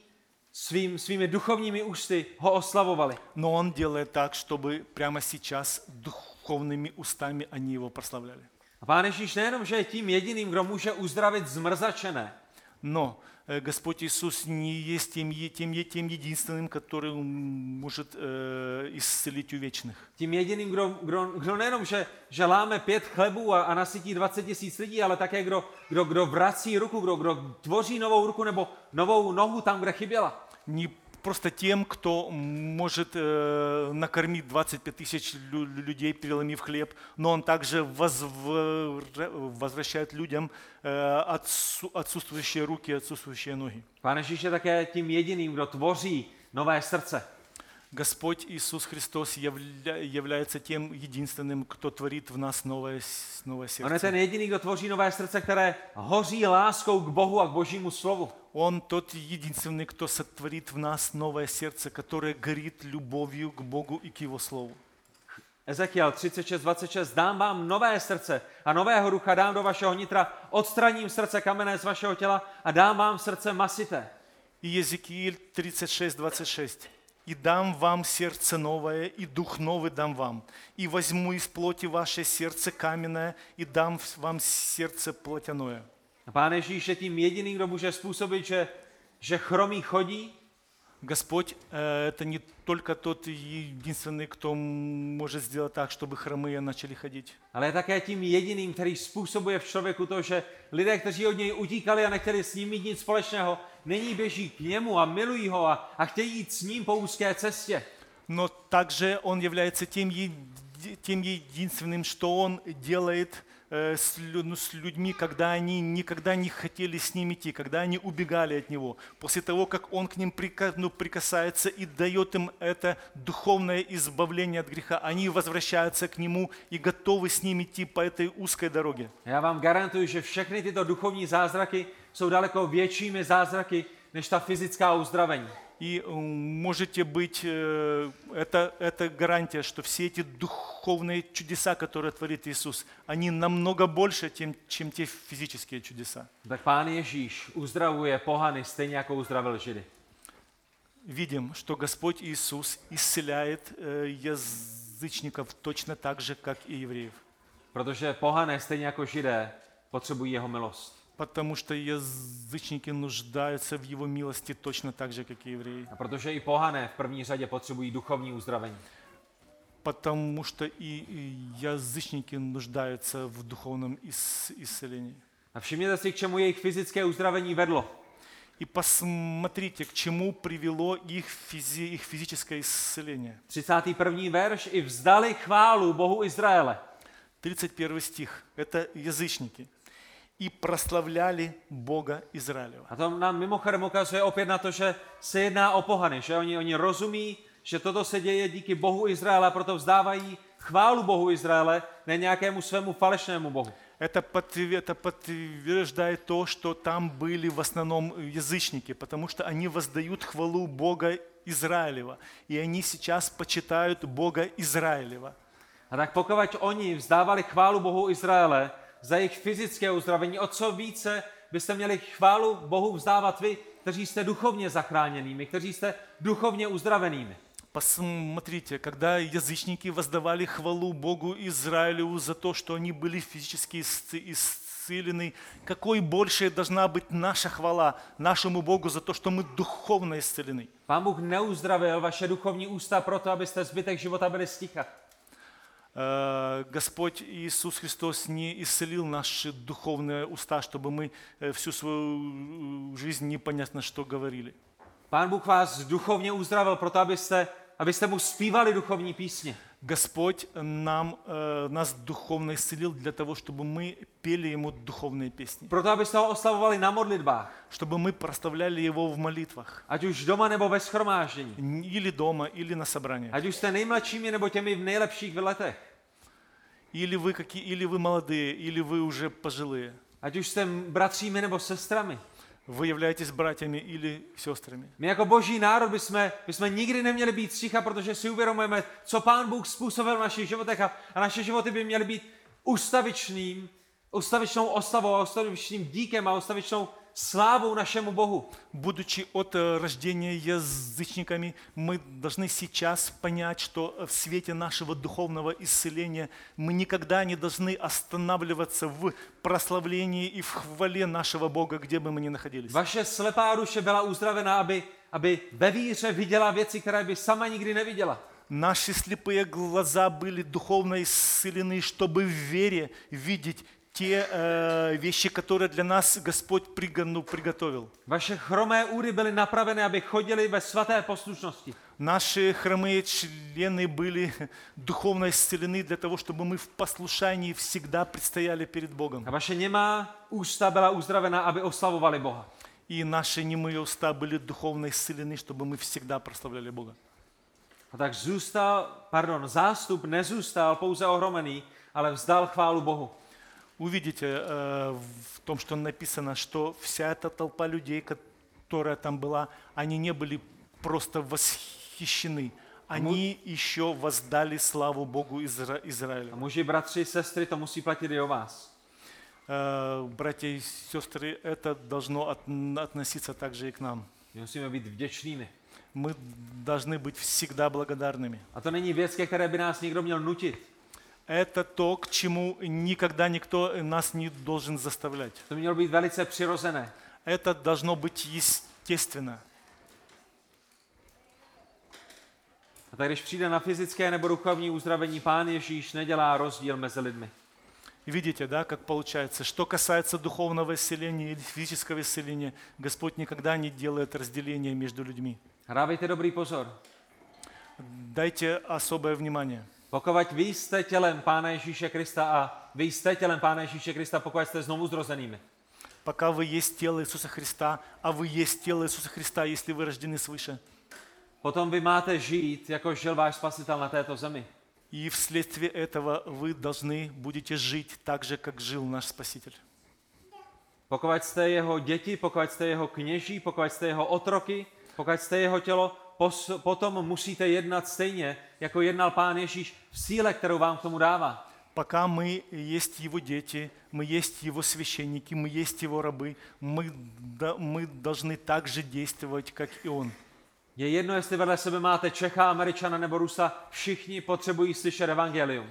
svým, svými duchovními ústy ho oslavovali. Но Он делает так, чтобы прямо сейчас духовными устами они Его прославляли. A pán Ježíš nejenom, že je tím jediným, kdo může uzdravit zmrzačené, Но э, Господь Иисус не есть тем, е- тем, е- тем единственным, который м, может э, исцелить увечных. tím jediným, kdo, kdo, kdo nejenom, že, že láme pět chlebů a, a nasytí 20 tisíc lidí, ale také kdo, kdo, kdo vrací ruku, kdo, kdo tvoří novou ruku nebo novou nohu tam, kde chyběla. Не просто тем, кто может э, накормить 25 тысяч лю- людей, переломив хлеб, но Он также возвра- возвращает людям э, отсу- отсутствующие руки, отсутствующие ноги. Pán Ježíš je také tím jediným, kdo tvoří nové. Господь Иисус Христос явля- является тем единственным, кто творит в нас новое, с- новое On je ten сердце. jediný, kdo tvoří nové srdce, které hoří láskou k Bohu a k Božímu slovu. Он тот единственный, кто сотворит в нас новое сердце, которое горит любовью к Богу и к Его Слову. Ezekiel 36, 26, dám vám nové srdce a nového ducha dám do vašeho nitra, odstraním srdce kamenné z vašeho těla a dám vám srdce masité. И Езекииль 36, 26. «И дам вам сердце новое, и дух новый дам вам. И возьму из плоти ваше сердце каменное, и дам вам сердце плотяное». A pán Ježíš je tím jediný, kdo může způsobit, že, že chromí chodí, Господь э, это не только тот единственный, кто может сделать так, чтобы хромые начали ходить. ale je také tím jediným, který způsobuje v člověku to, že lidé, kteří od něj utíkali a nechtěli s ním mít nic společného, nyní běží k němu a milují ho a, a chtějí jít s ním po úzké cestě. Но также Он является тем, еди- тем единственным, что Он делает э, ну, с людьми, когда они никогда не хотели с ним идти, когда они убегали от Него. После того, как Он к ним ну, прикасается и дает им это духовное избавление от греха, они возвращаются к Нему и готовы с Ним идти по этой узкой doroге. Já vám garantuju, že všechny tyto duchovní zázraky jsou daleko většími zázraky než ta fyzická uzdravení. И э, можете быть, э, это, это гарантия, что все эти духовные чудеса, которые творит Иисус, они намного больше, тем, чем те физические чудеса. Tak pán Ježíš uzdravuje pohany stejně jako uzdravil Židy. Видим, что Господь Иисус исцеляет э, язычников точно так же, как и евреев. Protože pohané stejně jako Židé potřebují jeho milost. Потому что язычники нуждаются в Его милости точно так же, как и евреи. A protože i pohané v první řadě potřebují duchovní uzdravení. Потому что и и язычники нуждаются в духовном ис- исцелении. A všimněte si, k čemu jejich fyzické uzdravení vedlo. И посмотрите, к чему привело их, физи- их физическое исцеление. 31. verš. I vzdali chválu Bohu Izraele. 31 стих. Это язычники. И прославляли Бога Израилева. A to nám mimochodem ukazuje opět na to, že se jedná o pohany, že oni, oni rozumí, že toto se děje díky Bohu Izraele a proto vzdávají chválu Bohu Izraele, ne nějakému svému falešnému Bohu. Это, подтвер- это подтверждает то, что там были в основном язычники, потому что они воздают хвалу Бога Израилева. И они сейчас почитают Бога Израилева. A tak pokud oni vzdávali chválu Bohu Izraele za jejich fyzické uzdravení, o co více byste měli chválu Bohu vzdávat vy, kteří jste duchovně zachráněnými, kteří jste duchovně uzdravenými. Посмотрите, когда язычники воздавали хвалу Богу Израилю за то, что они были физически исц- исцелены, какой больше должна быть наша хвала нашему Богу за то, что мы духовно исцелены. Pán Bůh neuzdravil vaše duchovní ústa proto, abyste zbytek života byli sticha. Э, Господь Иисус Христос не исцелил наши духовные уста, чтобы мы э, всю свою э, жизнь непонятно что говорили. Pán Bůh vás duchovně uzdravil proto, abyste, abyste mu zpívali duchovní písně. Господь нам, э, нас духовно исцелил для того, чтобы мы пели Ему духовные песни, Proto, abyste ho oslavovali na modlitbách, чтобы мы проставляли Его в молитвах, ať už doma nebo ve schromáždění. или дома, или на собраниях. Ať už jste nejmladšími nebo těmi v nejlepších letech. Или вы, какие, или вы молодые, или вы уже пожилые. Ať už jste bratřími nebo sestrami. Вы являетесь братьями или сестрами. My jako boží národ bychom, bychom nikdy neměli být sticha, protože si uvědomujeme, co pán Bůh způsobil v našich životech a, a naše životy by měly být ustavičným, ustavičnou oslavou a ustavičným díkem a ustavičnou slávou našemu Bohu. Будучи от э, рождения язычниками, мы должны сейчас понять, что в свете нашего духовного исцеления мы никогда не должны останавливаться в прославлении и в хвале нашего Бога, где бы мы ни находились. Vaše slepá duše byla uzdravena, aby, aby ve víře viděla věci, které by sama nikdy neviděla. Наши слепые глаза были духовно исцелены, чтобы в вере видеть те э, вещи, которые для нас Господь приго- ну, приготовил. Vaše chromé údy byly napravené, aby chodili ve svaté poslušnosti. Наши хромые члены были духовно исцелены для того, чтобы мы в послушании всегда предстояли перед Богом. A vaše němá ústa byla uzdravena, aby oslavovali Boha. и наши немые уста были духовно исцелены, чтобы мы всегда прославляли Бога. A tak zůstal, pardon, zástup nezůstal pouze ohromený, ale vzdal chválu Bohu. Увидите э, в том, что написано, что вся эта толпа людей, которая там была, они не были просто восхищены, они еще воздали славу Богу Изра- Израиля. muži, bratři, sestry, to musí platit i o vás. Братья и сестры, это должно от- относиться также и к нам. Musíme být vděčnými. Мы должны быть всегда благодарными. A to není věc, ke které by nás někdo měl nutit. Это то, к чему никогда никто нас не должен заставлять. To mělo být velice přirozené. Это должно быть естественно. A tak když přijde na fyzické nebo duchovní uzdravení, Pán Ježíš nedělá rozdíl mezi lidmi. Видите, да, как получается? Что касается духовного исцеления или физического исцеления, Господь никогда не делает разделения между людьми. Dávejte dobrý pozor. Дайте особое внимание. Pokud vy jste tělem Pána Ježíše Krista a vy jste tělem Pána Ježíše Krista, pokud jste znovu zrozenými, Пока вы есть тело Иисуса Христа, а вы есть тело Иисуса Христа, если вы рождены свыше. potom vy máte žít, jako žil váš spasitel na této zemi. И вследствие этого вы должны будете жить так же, как жил наш Спаситель. Pokud jste jeho děti, pokud jste jeho kněží, pokud jste jeho otroky, pokud jste jeho tělo, pos, potom musíte jednat stejně, jako jednal Pán Ježíš v síle, kterou vám k tomu dává. Пока мы есть Его дети, мы есть Его священники, мы есть Его рабы, мы, да- мы должны так же действовать, как и Он. Je jedno, jestli vedle sebe máte Čecha, Američana nebo Rusa, všichni potřebují slyšet evangelium.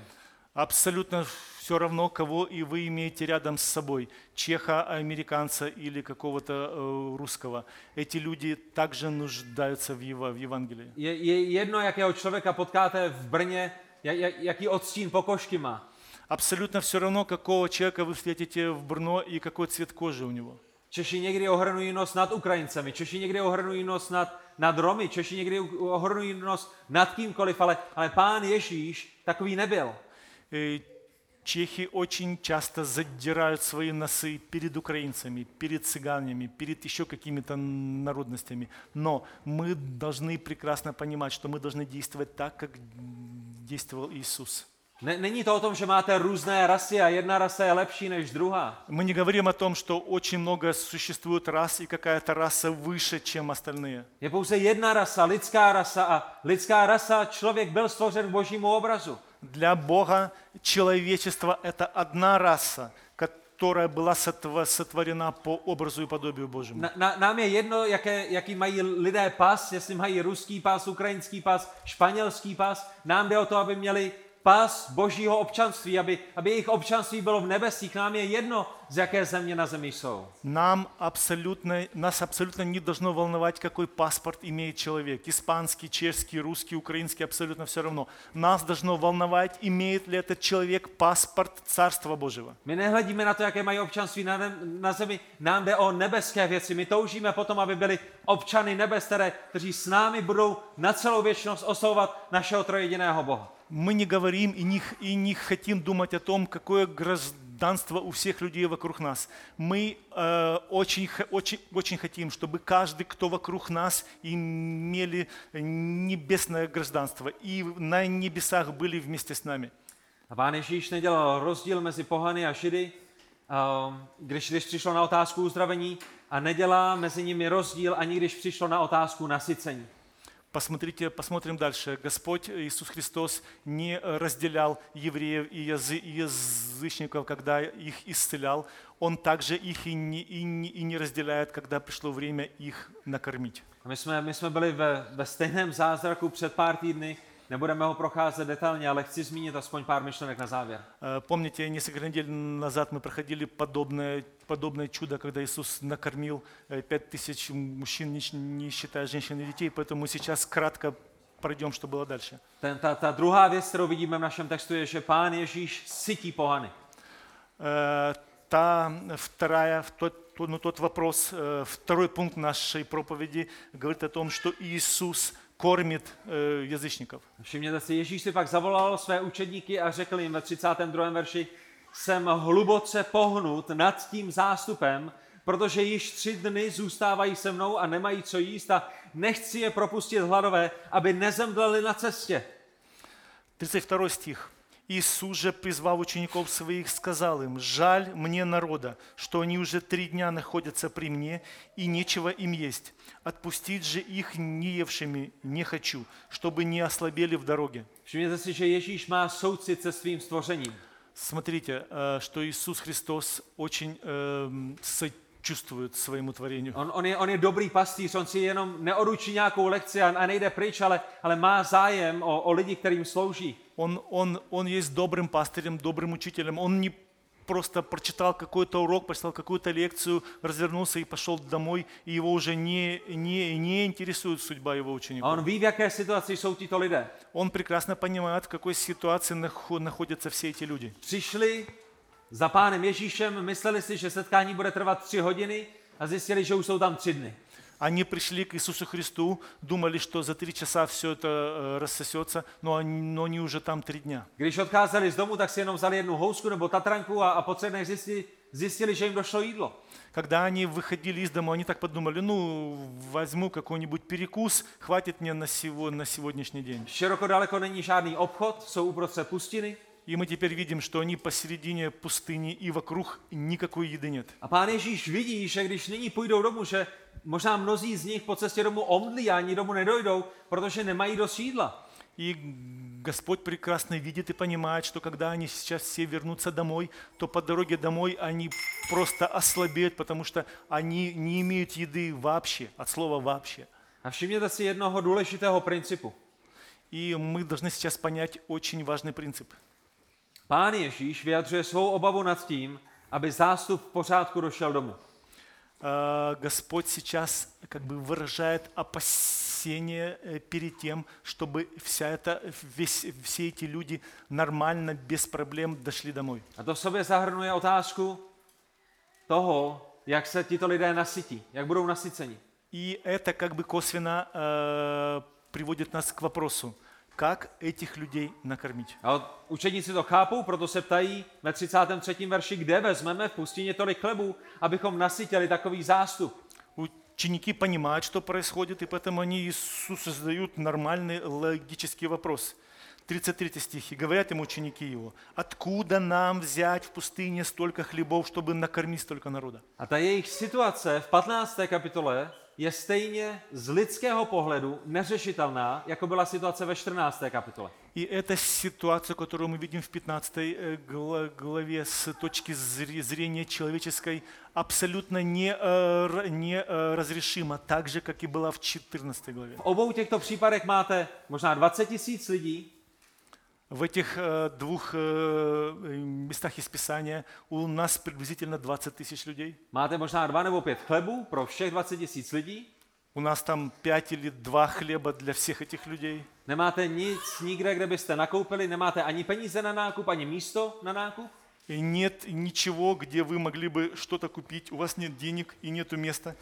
Абсолютно все равно, кого и вы имеете рядом с собой, чеха, американца или какого-то э, русского. Эти люди также нуждаются в, Ева- в Евангелии. Je, je jedno, jakého člověka potkáte v Brně, jak, jak, jaký odstín pokožky má. Абсолютно все равно, какого человека вы встретите в Брно и какой цвет кожи у него. Češi někdy ohrnují nos nad Ukrajincemi, Češi někdy ohrnují nos nad, nad Romy, Češi někdy u- ohrnují nos nad kýmkoliv, ale, ale pán Ježíš takový nebyl. Э, Чехи очень часто задирают свои носы перед украинцами, перед цыганами, перед еще какими-то народностями. Но мы должны прекрасно понимать, что мы должны действовать так, как действовал Иисус. Ne, není to o tom, že máte různé rasy a jedna rasa je lepší než druhá. Мы не говорим о том, что очень много существует рас и какая-то раса выше, чем остальные. Je pouze jedna rasa, lidská rasa a lidská rasa, člověk byl stvořen k božímu obrazu. Для Бога человечество – это одна раса, которая была сотво- сотворена по образу и подобию Божьему. Jedno, jaké, jaký mají lidé pas, jestli mají ruský pas, ukrajinský pas, španělský pas. Nám jde o to, aby měli pas božího občanství, aby, aby jejich občanství bylo v nebesích. Nám je jedno, z jaké země na zemi jsou. Нам абсолютно, нас абсолютно не должно волновать, какой паспорт имеет человек. Испанский, чешский, русский, украинский, абсолютно все равно. Нас должно волновать, имеет ли этот человек паспорт Царства Божьего. My nehledíme na to, jaké mají občanství na, ne- na zemi, nám jde o nebeské věci. My toužíme potom, aby byli občany nebes, které, kteří s námi budou na celou věčnost oslovovat našeho trojediného Boha. Мы не говорим и не, и не хотим думать о том, какое гражданство у всех людей вокруг нас. Мы э, очень, очень, очень хотим, чтобы каждый, кто вокруг нас, имели небесное гражданство и на небесах были вместе с нами. A pán Ježíš nedělal rozdíl mezi pohany a židy, um, když, když přišlo na otázku uzdravení a nedělá mezi nimi rozdíl ani když přišlo na otázku nasycení. Посмотрите, посмотрим дальше. Господь Иисус Христос не разделял евреев и, язы- и язычников, когда их исцелял. Он также их и не, и не- и не разделяет, когда пришло время их накормить. My jsme, my jsme byli ve, ve stejném zázraku před pár týdny, nebudeme ho procházet detailně, ale chci zmínit aspoň pár myšlenek na závěr. Э, Помните, несколько недель назад мы проходили подобное, подобное чудо, когда Иисус накормил э, пять тысяч мужчин, не щ- не считая женщин и детей, поэтому сейчас кратко пройдем, что было дальше. Ten, ta, ta druhá věc, kterou vidíme v našem textu, je, že pán Ježíš sytí pohany. Э, Та вторая, в тот, то- ну, тот вопрос, э, второй пункт нашей проповеди говорит о том, что Иисус кормит э, язычников. Všimněte si, Ježíš si pak zavolal své učedníky a řekl jim ve 32. verši, jsem hluboce pohnut nad tím zástupem, protože již tři dny zůstávají se mnou a nemají co jíst a nechci je propustit hladové, aby nezemdleli na cestě. 32 стих. Иисус же, призвав учеников своих, сказал им, «Жаль мне народа, что они уже три дня находятся при мне, и нечего им есть. Отпустить же их неевшими не хочу, чтобы не ослабели в дороге». Všimněte si, že Ježíš má soucit se svým stvořením. Смотрите, э, что Иисус Христос очень эм, сочувствует своему творению. On, on, je, on je dobrý pastýř, on si jenom neoručí nějakou lekci a, a nejde pryč, ale, ale má zájem o, o lidi, kterým slouží. Он, он, он есть добрым пастырем, добрым учителем. Он не просто прочитал какой-то урок, прочитал какую-то лекцию, развернулся и пошел домой, и его уже не, не, не интересует судьба его учеников. on ví, v jaké situaci jsou tito lidé. Он прекрасно понимает, в какой ситуации нахо- находятся все эти люди. Přišli za pánem Ježíšem, mysleli si, že setkání bude trvat tři hodiny a zjistili, že už jsou tam tři dny. Они пришли к Иисусу Христу, думали, что за три часа все это э, рассосется, но они, но они уже там три дня. Když odcházeli z domu, tak si jenom vzali jednu housku nebo tatranku a, a po třech dnech zjistili, zjistili, že jim došlo jídlo. Когда они выходили из дома, они так подумали, ну, возьму какой-нибудь перекус, хватит мне на, сего, на сегодняшний день. Široko daleko není žádný obchod, jsou uprostřed pustiny. И мы теперь видим, что они посередине пустыни, и вокруг никакой еды нет. A pán Ježíš vidí, že když nyní půjdou domů, že možná mnozí z nich po cestě domů omdlí a ani domů nedojdou, protože nemají dost jídla. И Господь прекрасно видит и понимает, что когда они сейчас все вернутся домой, то по дороге домой они просто ослабеют, потому что они не имеют еды вообще, от слова вообще. A všimněte si jednoho důležitého principu. И мы должны сейчас понять очень важный принцип. Pán Ježíš vyjadřuje svou obavu nad tím, aby zástup v pořádku došel domů. А, Господь сейчас как бы выражает опасение э, перед тем, чтобы вся эта, весь, все эти люди нормально, без проблем дошли домой. A to v sobě zahrnuje otázku toho, jak se tito lidé nasytí, jak budou nasyceni. И это как бы косвенно э, приводит нас к вопросу, как этих людей накормить. A učeníci to chápou, proto se ptají ve 33. verši, kde vezmeme v pustině tolik chlebů, abychom nasytili takový zástup. Ученики понимают, что происходит, и поэтому они Иисусу задают нормальный логический вопрос. 33 стих. «И говорят ему ученики его, откуда нам взять в пустыне столько хлебов, чтобы накормить столько народа? A ta jejich situace v 15. kapitole je stejně z lidského pohledu neřešitelná, jako byla situace ve 14. kapitole. И эта ситуация, которую мы видим в 15 э, гла- главе с точки зре- зрения человеческой, абсолютно не, э, р- не э, разрешима, так же, как и была в 14 главе. V obou těchto případech máte možná 20 tisíc lidí, В этих э, двух э, местах из Писания у нас приблизительно 20 тысяч людей. máte možná dva nebo pět chlebů pro všech 20 tisíc lidí, У нас там 5 или 2 хлеба для всех этих людей. nemáte nic nikde, kde byste nakoupili, nemáte ani peníze na nákup, ani místo na nákup. И нет ничего, где вы могли бы что-то купить. У вас нет денег и нету места.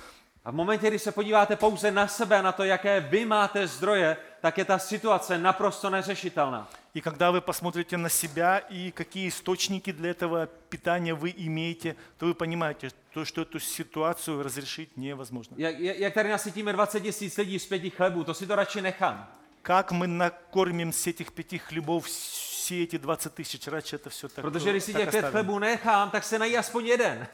A v momentě, kdy se podíváte pouze na sebe, na to, jaké vy máte zdroje, tak je ta situace naprosto neřešitelná. И когда вы посмотрите на себя и какие источники для этого питания вы имеете, то вы понимаете, то, что эту ситуацию разрешить невозможно. Jak, jak jak tady nasytíme 20 tisíc lidí z pěti chlebů, to si to radši nechám. Как мы накормим с этих пяти хлебов все эти 20 тысяч? Раньше это все так, Protože když si так těch pět оставим. chlebů nechám, tak se nají aspoň jeden.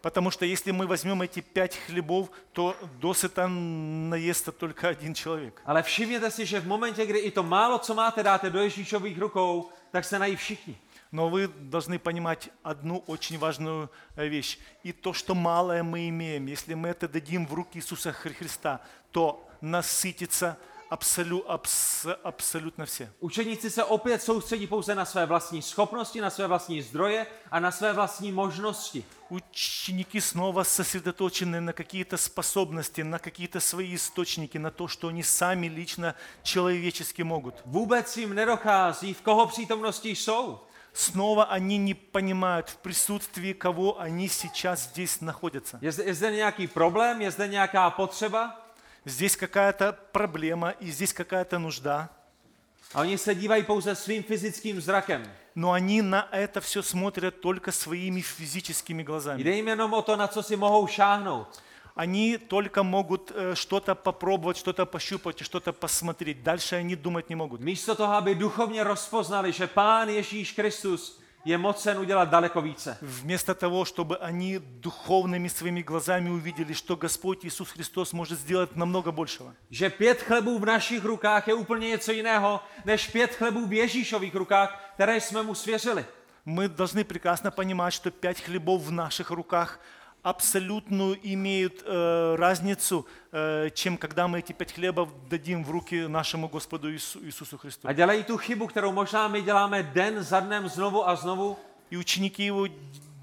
Потому что если мы возьмем эти пять хлебов, то досыта наестся только один человек. Ale všimněte si, že v momentě, kdy i to málo, co máte, dáte do Ježíšových rukou, tak se nají všichni. Но вы должны понимать одну очень важную э, вещь. И то, что малое мы имеем, если мы это дадим в руки Иисуса Хри- Христа, то насытится абсолю, абс- абсолютно все. Učeníci se opět soustředí pouze na své vlastní schopnosti, na své vlastní zdroje a na své vlastní možnosti. Ученики снова сосредоточены на какие-то способности, на какие-то свои источники, на то, что они сами лично человечески могут. Vůbec jim nedochází, v koho přítomnosti jsou. Снова они не понимают, в присутствии кого они сейчас здесь находятся. Je zde, je zde nějaký problém, je zde nějaká potřeba Здесь какая-то проблема и здесь какая-то нужда. a oni se dívají pouze svým fyzickým zrakem. но они на это все смотрят только своими физическими глазами. Jde jim jenom o to, na co si mohou šáhnout. Они только могут э, что-то попробовать, что-то пощупать, и что-то посмотреть. Дальше они думать не могут. Místo toho, aby duchovně rozpoznali, že Pán Ježíš Kristus je mocen udělat daleko více. Вместо того, чтобы они духовными своими глазами увидели, что Господь Иисус Христос может сделать намного большего. Že pět chlebů v našich rukách je úplně něco jiného, než pět chlebů v Ježíšových rukách, které jsme mu svěřili. Мы должны прекрасно понимать, что пять хлебов в наших руках абсолютную имеют э, разницу, э, чем когда мы эти пять хлебов дадим в руки нашему Господу Иису- Иисусу Христу. A dělají tu chybu, kterou možná my děláme den za dnem znovu a znovu, И ученики его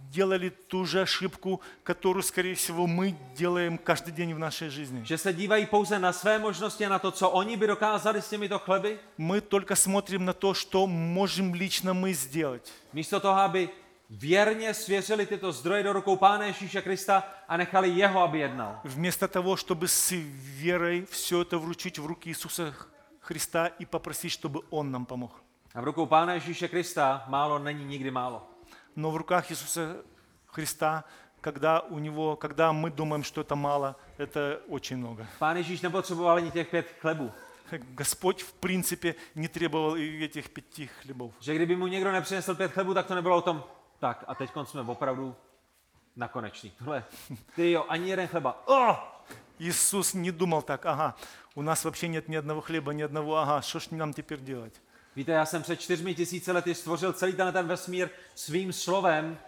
делали ту же ошибку, которую, скорее всего, мы делаем каждый день в нашей жизни. že se dívají pouze na své možnosti a na to, co oni by dokázali s těmito chleby, Мы только смотрим на то, что можем лично мы сделать. místo toho, aby věrně svěřili tyto zdroje do rukou Pána Ježíše Krista a nechali jeho, aby jednal. Вместо того, чтобы с верой все это вручить в руки Иисуса Христа и попросить, чтобы Он нам помог. A v rukou Pána Ježíše Krista málo není nikdy málo. Но в руках Иисуса Христа, когда у Него, когда мы думаем, что это мало, это очень много. Pán Ježíš nepotřeboval ani těch pět chlebů. Господь, в принципе, не требовал и этих пяти хлебов. Že kdyby mu někdo nepřinesl pět chlebů, tak to nebylo o tom, tak a teď jsme opravdu na konečný. Tohle, ty jo, ani jeden chleba. Oh! Иисус не думал так, ага, у нас вообще нет ни одного хлеба, ни одного, ага, что ж нам теперь делать? Víte, já jsem před čtyřmi tisíci lety stvořil celý ten, ten vesmír svým slovem,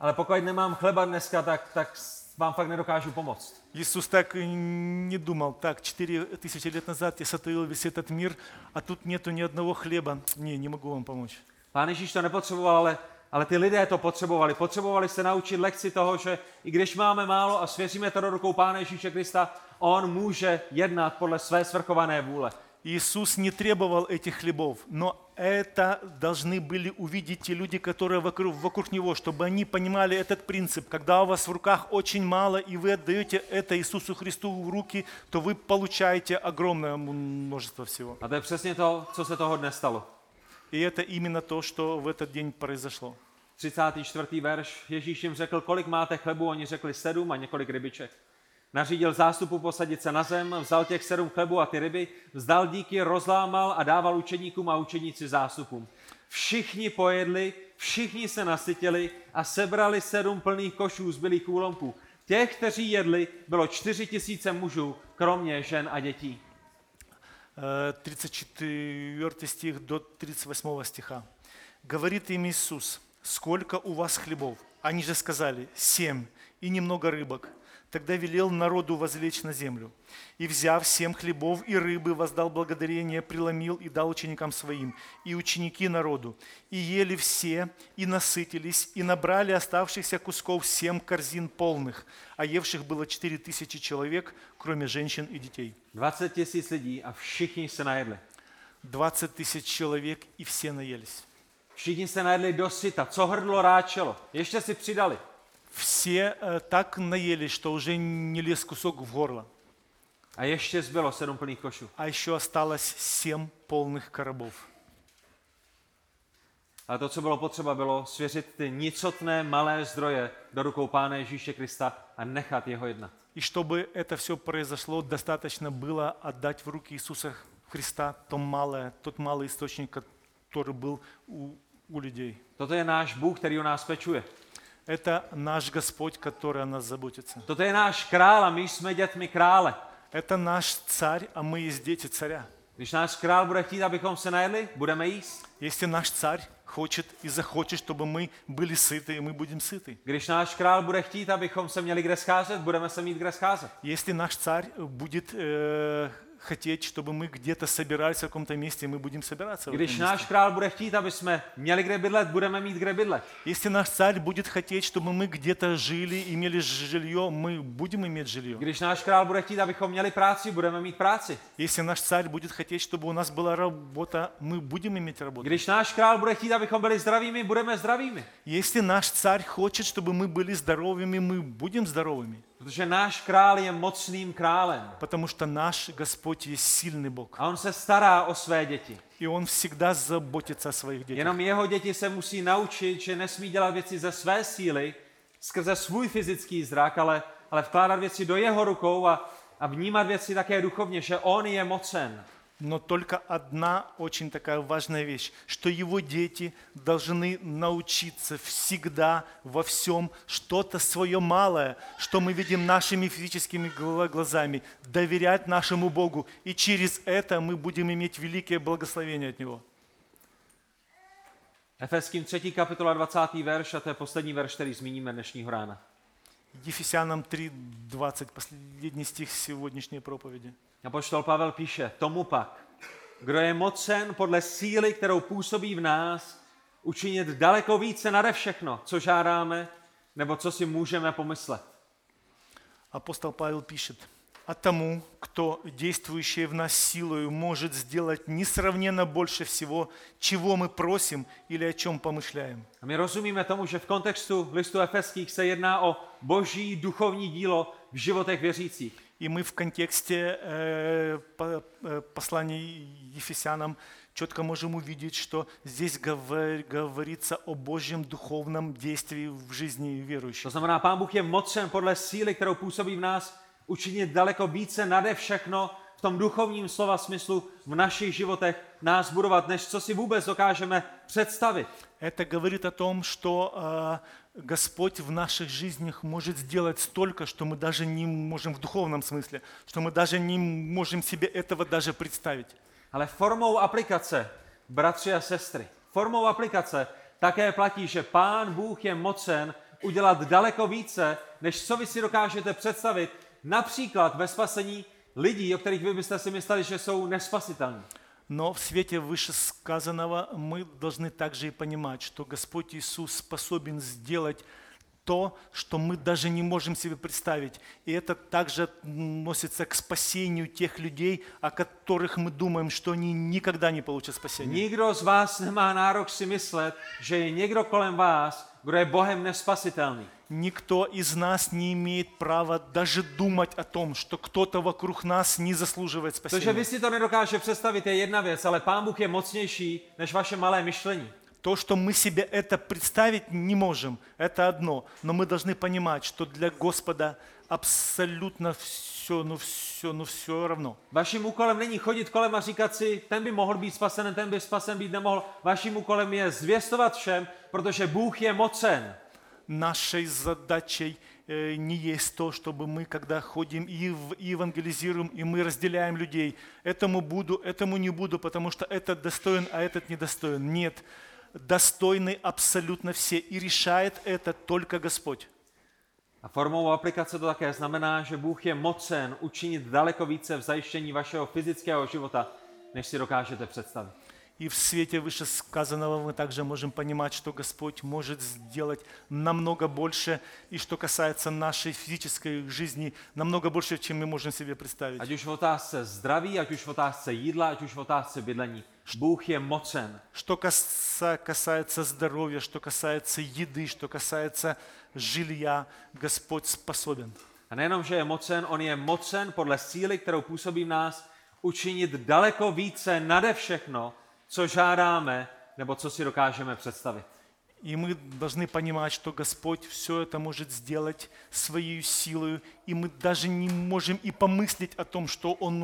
ale pokud nemám chleba dneska, tak, tak vám fakt nedokážu pomoct. Иисус так и не думал, так, четыре тысячи лет назад я сотворил весь этот мир, а тут нету ни одного хлеба, не, не могу вам помочь. Pán Ježíš to nepotřeboval, ale, ale ty lidé to potřebovali. Potřebovali se naučit lekci toho, že i když máme málo a svěříme to do rukou Pána Ježíše Krista, on může jednat podle své svrchované vůle. Иисус не требовал этих хлебов, но это должны были увидеть те люди, которые вокруг, вокруг Него, чтобы они понимали этот принцип. Когда у вас в руках очень мало, и вы отдаете это Иисусу Христу в руки, то вы получаете огромное множество всего. A to je přesně to, co se toho dnes stalo. И это именно то, что в этот день произошло. 34. verš, Ježíš jim řekl, kolik máte chlebu, oni řekli sedm a několik rybiček. Nařídil zástupu posadit se na zem, vzal těch sedm chlebů a ty ryby, vzdal díky, rozlámal a dával učeníkům a učeníci zástupům. Všichni pojedli, všichni se nasytili a sebrali sedm plných košů zbylých úlomků. Těch, kteří jedli, bylo čtyři tisíce mužů, kromě žen a dětí. Э, 34 стих до 38 стиха. Говорит им Иисус, сколько у вас хлебов? Они же сказали, семь и немного рыбок. Тогда велел народу возлечь на землю. И, взяв семь хлебов и рыбы, воздал благодарение, преломил и дал ученикам своим, и ученики народу. И ели все, и насытились, и набрали оставшихся кусков семь корзин полных, а евших было четыре тысячи человек, кроме женщин и детей. 20 tisíc lidí a všichni se najedli. 20 тысяч человек, и все наелись. Všichni se najedli do syta, co hrdlo ráčelo. Ještě si přidali. Все э, так наелись, что уже не лез кусок в горло. A ještě zbylo sedm plných košů. А еще осталось семь полных коробов. Ale to, co bylo potřeba, bylo svěřit ty nicotné malé zdroje do rukou Pána Ježíše Krista a nechat jeho jednat. И чтобы это все произошло, достаточно было отдать в руки Иисуса Христа то малое, тот малый источник, который был у, у людей. Toto je náš Bůh, který o nás pečuje. Это наш Господь, который о нас заботится. Toto je náš král a my jsme dětmi krále. Это наш царь, а мы есть дети царя. Když náš král bude chtít, abychom se najedli, budeme jíst. Если наш царь хочет и захочет, чтобы мы были сыты, и мы будем сыты. Když náš král bude chtít, abychom se měli kde scházet, budeme se mít kde scházet. Если наш царь будет э, хотеть, чтобы мы где-то собирались в каком-то месте, мы будем собираться Když náš král bude chtít, aby jsme měli kde bydlet, budeme mít kde bydlet. Если наш царь будет хотеть, чтобы мы где-то жили, имели жилье, мы будем иметь жилье. Když náš král bude chtít, abychom měli práci, budeme mít práci. Если наш царь будет хотеть, чтобы у нас была работа, мы будем иметь работу. Když náš král bude chtít, abychom byli zdravými, budeme zdravými. Если наш царь хочет, чтобы мы были здоровыми, мы будем здоровыми. Protože náš král je mocným králem. Потому что наш Господь есть сильный Бог. A on se stará o své děti. И Он всегда заботится о своих детях. Jenom jeho děti se musí naučit, že nesmí dělat věci ze své síly, skrze svůj fyzický zrak, ale, ale vkládat věci do jeho rukou a, a vnímat věci také duchovně, že on je mocen. Но только одна очень такая важная вещь, что его дети должны научиться всегда во всем что-то свое малое, что мы видим нашими физическими гла- глазами, доверять нашему Богу. И через это мы будем иметь великое благословение от Него. Efeským 3. kapitola 20. verš, a to je poslední verš, který zmíníme dnešního rána. Ефесянам 3.20, последний стих сегодняшней проповеди. Apoštol Pavel píše, tomu pak, kdo je mocen podle síly, kterou působí v nás, učinit daleko více nade všechno, co žádáme, nebo co si můžeme pomyslet. Апостол Павел пишет, а тому, кто, действующий в нас силою, может сделать несравненно больше всего, чего мы просим или о чем помышляем. A my rozumíme tomu, že v kontextu listu Efeských se jedná o boží duchovní dílo v životech věřících. И мы в контексте э, по- э, послания Ефесянам четко можем увидеть, что здесь говор- говорится о Божьем духовном действии в жизни To верующих. znamená, Pán Bůh je mocen podle síly, kterou působí v nás, učinit daleko více nade všechno v tom duchovním slova smyslu v našich životech nás budovat, než co si vůbec dokážeme představit. Это говорит о том, что э, Господь в наших жизнях может сделать столько, что мы даже не можем в духовном смысле, что мы даже не можем себе этого даже представить. Ale formou aplikace, bratři a sestry, formou aplikace také platí, že Pán Bůh je mocen udělat daleko více, než co vy si dokážete představit, například ve spasení lidí, o kterých vy byste si mysleli, že jsou nespasitelní. Но в свете вышесказанного мы должны также и понимать, что Господь Иисус способен сделать то, что мы даже не можем себе представить. И это также относится к спасению тех людей, о которых мы думаем, что они никогда не получат спасения. Nikdo z vás nemá nárok si myslet, že je někdo kolem vás, kdo je Bohem nespasitelný. Никто из нас не имеет права даже думать о том, что кто-то вокруг нас не заслуживает To, že спасения. vy si to nedokáže představit, je jedna věc, ale Pán Bůh je mocnější než vaše malé myšlení. То, что мы себе это представить не можем, это одно. Но мы должны понимать, что для Господа абсолютно все, ну все, ну все равно. Vaším úkolem není chodit kolem a říkat si, ten by mohl být spasen, ten by spasen být nemohl. Vaším úkolem je zvěstovat všem, protože Bůh je mocen. Нашей задачей э, не есть то, чтобы мы, когда ходим и в- и евангелизируем, и мы разделяем людей. Этому буду, этому не буду, потому что этот достоин, а этот недостоин. Нет, достойны абсолютно все. И решает это только Господь. A formou aplikace to také znamená, že Bůh je mocen učinit daleko více v zajištění vašeho fyzického života, než si dokážete představit. И в свете вышесказанного мы также можем понимать, что Господь может сделать намного больше, и что касается нашей физической жизни, намного больше, чем мы можем себе представить. Ať už v otázce zdraví, ať už v otázce jídla, ať už v otázce bydlení. Bůh je mocen. Что каса- касается здоровья, что касается еды, что касается жилья, Господь способен. A nejenom, že je mocen, on je mocen podle síly, kterou působí v nás, učinit daleko více nade všechno, co žádáme, nebo co si dokážeme představit. И мы должны понимать, что Господь все это может сделать своей силой, и мы даже не можем и помыслить о том, что Он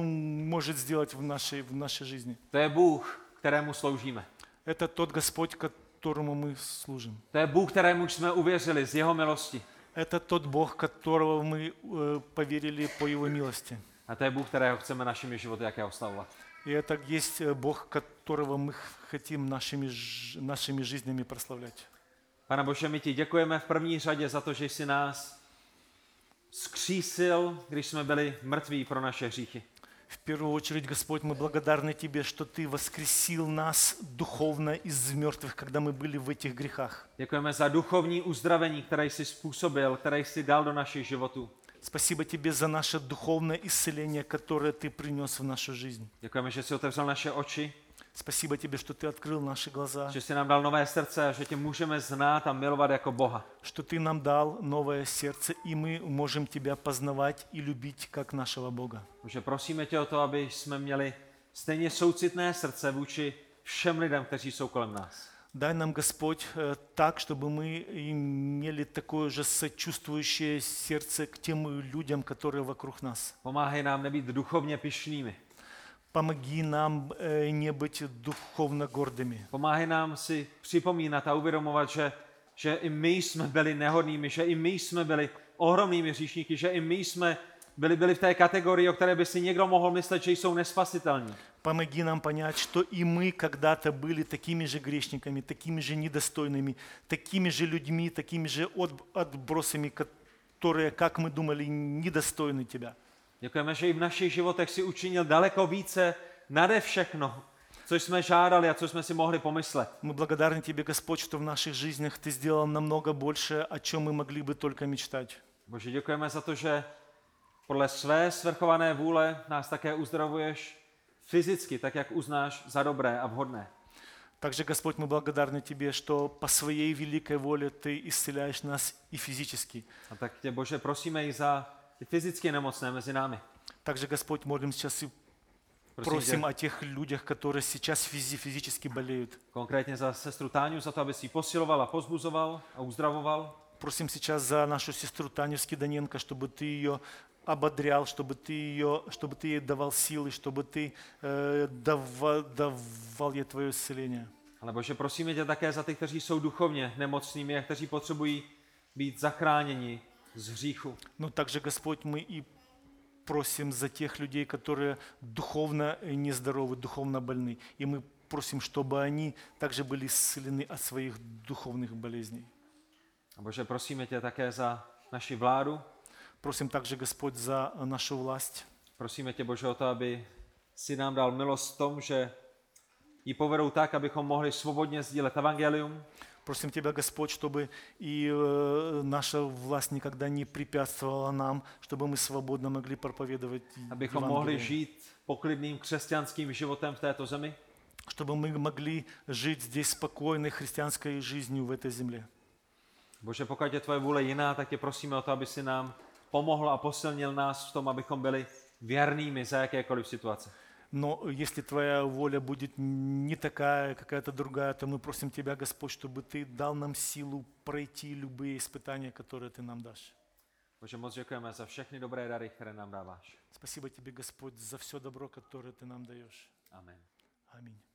может сделать в нашей, в нашей жизни. To je Bůh, kterému sloužíme. Это тот Господь, которому мы служим. To je Bůh, kterému jsme uvěřili z jeho milosti. Это тот Бог, которого мы э, поверили по Его милости. A to je Bůh, kterého chceme našimi životy jaké oslavovat. И это есть э, Бог, которого мы хотим нашими, ж- нашими жизнями прославлять. Pane Bože, my ti děkujeme v první řadě za to, že jsi nás skřísil, když jsme byli mrtví pro naše hříchy. В первую очередь, Господь, мы благодарны Тебе, что Ты воскресил нас духовно из мертвых, когда мы были в этих грехах. Děkujeme za duchovní uzdravení, které jsi způsobil, které jsi dal do našich životů. Спасибо Тебе за наше духовное исцеление, которое Ты принес в нашу жизнь. Děkujeme, že jsi otevřel naše oči, Спасибо Тебе, что Ты открыл наши глаза, že jsi nám dal nové srdce a že tě můžeme znát a milovat jako Boha. что Ты нам дал новое сердце, и мы можем Тебя познавать и любить как нашего Бога. Bože, prosíme tě o to, aby jsme měli stejně soucitné srdce vůči všem lidem, kteří jsou kolem nás. Дай нам, Господь, э, так, чтобы мы имели такое же сочувствующее сердце к тем людям, которые вокруг нас. Pomáhej nám nebýt duchovně pyšnými. Помоги нам э, не быть духовно гордыми. Pomáhej nám si připomínat a uvědomovat, že, že i my jsme byli nehodnými, že i my jsme byli ohromnými hříšníky, že i my jsme byli, byli v té kategorii, o které by si někdo mohl myslet, že jsou nespasitelní. Помоги нам понять, что и мы когда-то были такими же грешниками, такими же недостойными, такими же людьми, такими же от- отбросами, которые, как мы думали, недостойны Тебя. Děkujeme, že i v našich životech si učinil daleko více nade všechno, co jsme žádali a co jsme si mohli pomyslet. Мы благодарны Тебе, Господь, что в наших жизнях Ты сделал намного больше, о чем мы могли бы только мечтать. Bože, děkujeme za to, že podle své svrchované vůle nás také uzdravuješ fyzicky, tak jak uznáš za dobré a vhodné. Также, Господь, мы благодарны Тебе, что по Своей великой воле Ты исцеляешь нас и физически. A tak tě, Bože, prosíme i za ty fyzicky nemocné mezi námi. Также, Господь, молим сейчас и Prosím просим tě, о тех людях, которые сейчас физи- физически болеют. konkrétně za sestru Táňu, za to, aby si ji posiloval a pozbuzoval a uzdravoval. Просим сейчас за нашу сестру Таню Скиданенко, чтобы ты ее ободрял, чтобы ты, ее, чтобы ты ей давал силы, чтобы ты э, давал, давал ей твое исцеление. Ale Bože, prosíme tě také za ty, kteří jsou duchovně nemocnými a kteří potřebují být zachráněni z hříchu. Но также, Господь, мы и просим за тех людей, которые духовно нездоровы, духовно больны. И мы просим, чтобы они также были исцелены от своих духовных болезней. A Bože, prosíme tě také za naši vládu. Просим также, Господь, за нашу власть. Prosíme tě, Bože, o to, aby si nám dal milost v tom, že ji povedou tak, abychom mohli svobodně sdílet evangelium, Просим Тебя, Господь, чтобы и э, наша власть никогда не препятствовала нам, чтобы мы свободно могли проповедовать abychom mohli Евангелие, žít poklidným křesťanským životem v této zemi, чтобы мы могли жить здесь спокойной христианской жизнью в этой земле. Bože, pokud je tvoje vůle jiná, tak tě prosíme o to, aby si nám pomohl a posilnil nás v tom, abychom byli věrnými za jakékoliv situace. Но если Твоя воля будет не такая, какая-то другая, то мы просим Тебя, Господь, чтобы Ты дал нам силу пройти любые испытания, которые Ты нам дашь. Bože, moc děkujeme za všechny dobré dary, které nám dáváš. Спасибо Тебе, Господь, за все добро, которое Ты нам даешь. Amen. Аминь.